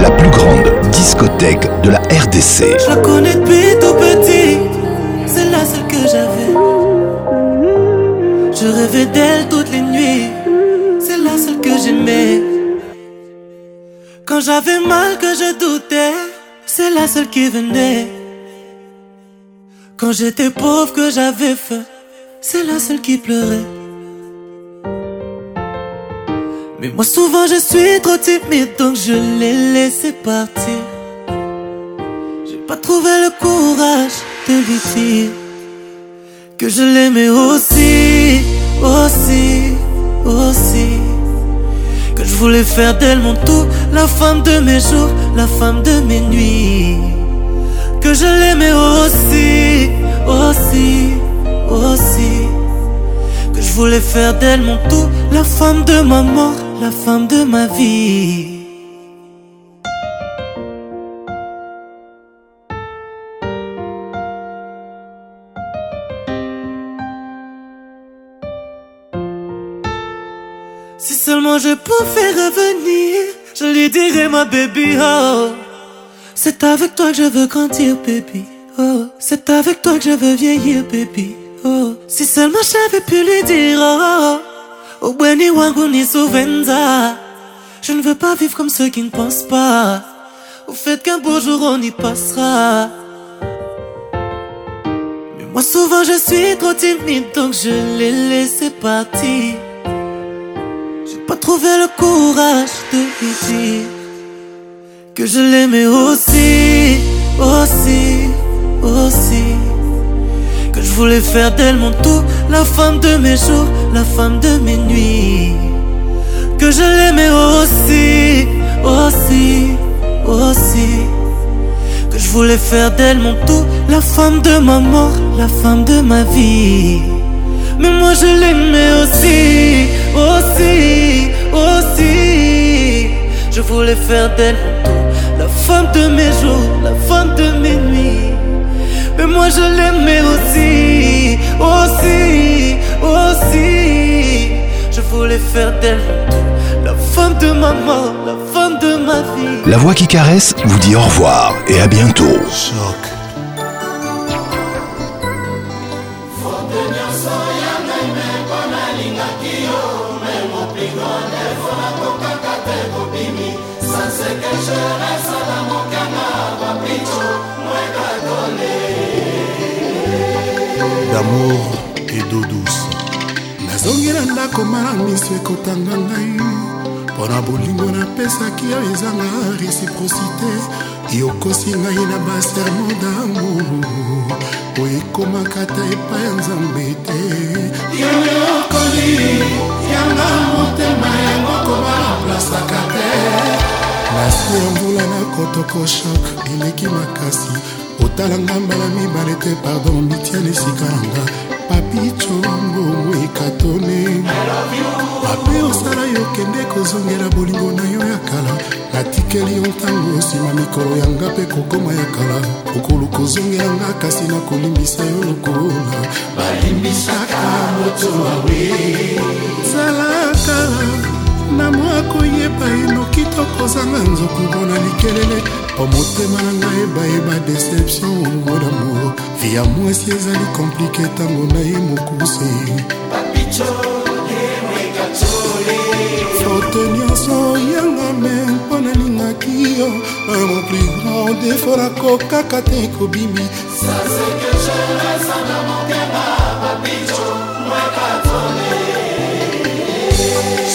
la plus grande discothèque de la RDC. Je la connais depuis tout petit, c'est la seule que j'avais. Je rêvais d'elle toutes les nuits, c'est la seule que j'aimais. Quand j'avais mal, que je doutais, c'est la seule qui venait. Quand j'étais pauvre, que j'avais faim, c'est la seule qui pleurait. Moi souvent je suis trop timide donc je l'ai laissé partir. J'ai pas trouvé le courage de lui dire que je l'aimais aussi, aussi, aussi. Que je voulais faire d'elle mon tout, la femme de mes jours, la femme de mes nuits. Que je l'aimais aussi, aussi, aussi. Que je voulais faire d'elle mon tout, la femme de ma mort, la femme de ma vie. Si seulement je pouvais revenir, je lui dirais ma baby, oh. C'est avec toi que je veux grandir, baby, oh. C'est avec toi que je veux vieillir, baby, oh. Si seulement j'avais pu lui dire, oh wangu ni Je ne veux pas vivre comme ceux qui ne pensent pas. Au fait qu'un beau jour on y passera. Mais moi souvent je suis trop timide donc je l'ai laissé partir. J'ai pas trouvé le courage de lui dire que je l'aimais aussi, aussi, aussi. Que je voulais faire d'elle mon tout, la femme de mes jours, la femme de mes nuits. Que je l'aimais aussi, aussi, aussi. Que je voulais faire d'elle mon tout, la femme de ma mort, la femme de ma vie. Mais moi je l'aimais aussi, aussi, aussi. Je voulais faire d'elle mon tout, la femme de mes jours, la femme de mes nuits. Mais moi je l'aimais aussi, aussi, aussi. Je voulais faire d'elle la fin de ma mort, la fin de ma vie. La voix qui caresse vous dit au revoir et à bientôt. d'amour et d'eau douce nazongi na ndako mana miso ekotanga ngai mpo na bolingo napesaki yo ezanga réciprocité yokosi ngai na basermo d'amour oyo ekomaka ta epai ya nzambe te yanga okoli yanga motema yango kobala plasaka te nasi ya mvula na kotoko shok eleki makasi otala nga mbala mibale te pardon mitiana esika na nsima mikolo yanga mpe kokoma ya kala okolo kozonga yanga kasi nakolimbisa yo lokola balimbisaka moto awe zalaka na mwa koyeba enoki to kozanga nzoku mpona likelele po motema na ngai bayeba deception ongo damour ya mwasi ezali komplike ntango na ye mokusi bakote nyonso yanga me mpo nalingaki yo oyo moprigran defo nakokaka te kobimbi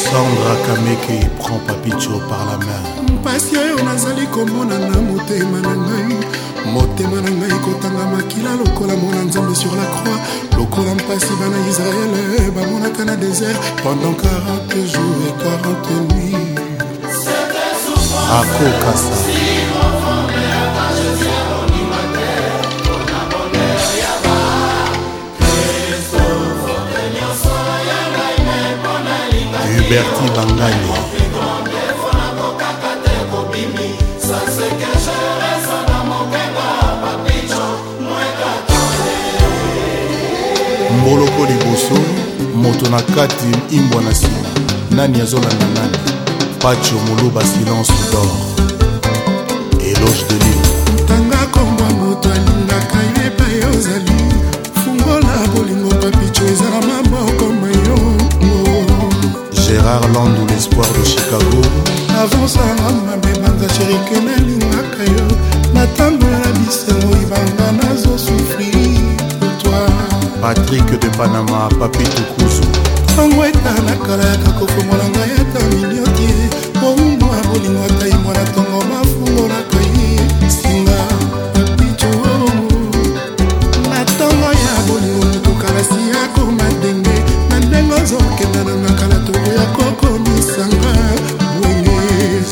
sandra kameke prend papicho par la main mpasi oyo nazali komona na motema na ngai motema na ngai ekotanga makila lokola mwana nzambe sur la croix lokola mpasi bana israele bamonaka na désert pendant 40 jours et 40 nuit akokasa berti bangani mboloko liboso moto na kati imbwa na nsima nani azolanda nani pacho moluba silence dor eloge de lile tanga kombwa moto alingaka yo epai ozali gérard landou l'espoir de chicago avansanga mabebanga sherike nalingaka yo na ntango na bisengo ebanga nazosufri potoi patrik de panama papitukuzu ntango etanakala yaka kofongola ngai ata milio te bombo ya bolingo ata ye mwana ntongo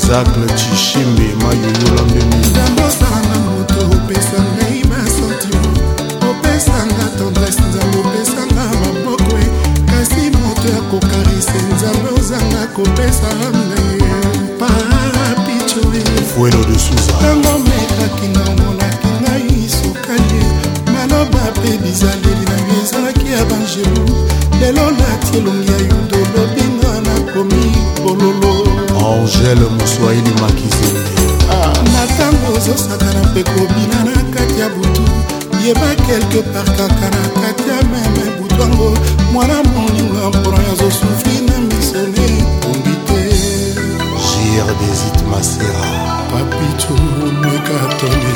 miracle cishimbe mayoyola mbeni nzambe osalanga moto opesa ngai basentima opesanga tendresse nzambe opesanga maboko kasi moto ya kokarise nzambe ozanga kopesa ngai papicoe fuelo de suza ntango mekaki na omonaki ngai e. sokali maloba mpe bizaleli na yo ezalaki ya bangeru lelo nati e elongi ya yudo lobinga nakomi bololo angele swahili makizende na ntango ozosaka na mpe kobina na kati ya butu yeba quelque part kaka na kati ya meme butu yango mwana moninga mpona azosufri na misone ombi te jir desit masera papitu mekatone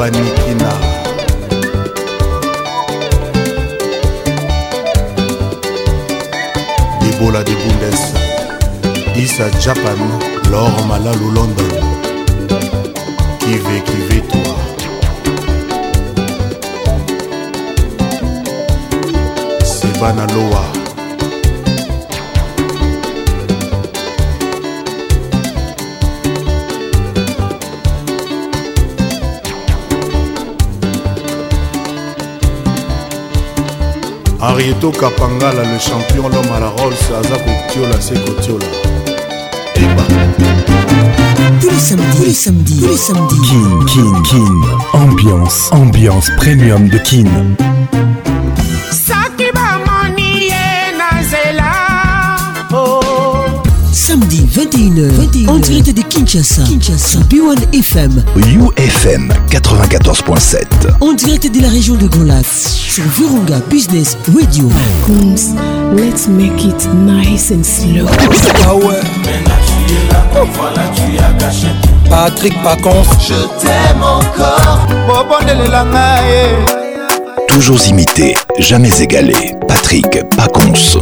banikina debola de bundes isa japan lor malalu london tito kapangala le champion l'homme à la rolls aza kotiola c'est kotiola eba tous les samedis, tous les samedis, tous les samedis. Kin, Kin, Kin. Ambiance, ambiance premium de Kin. Kinshasa, Kinshasa. B1 FM, UFM 94.7, en direct de la région de Golas, sur Virunga Business Radio. Pacons, let's make it nice and slow. Ah Patrick Pacons, je t'aime encore. Eh. Toujours imité, jamais égalé. Patrick Pacons.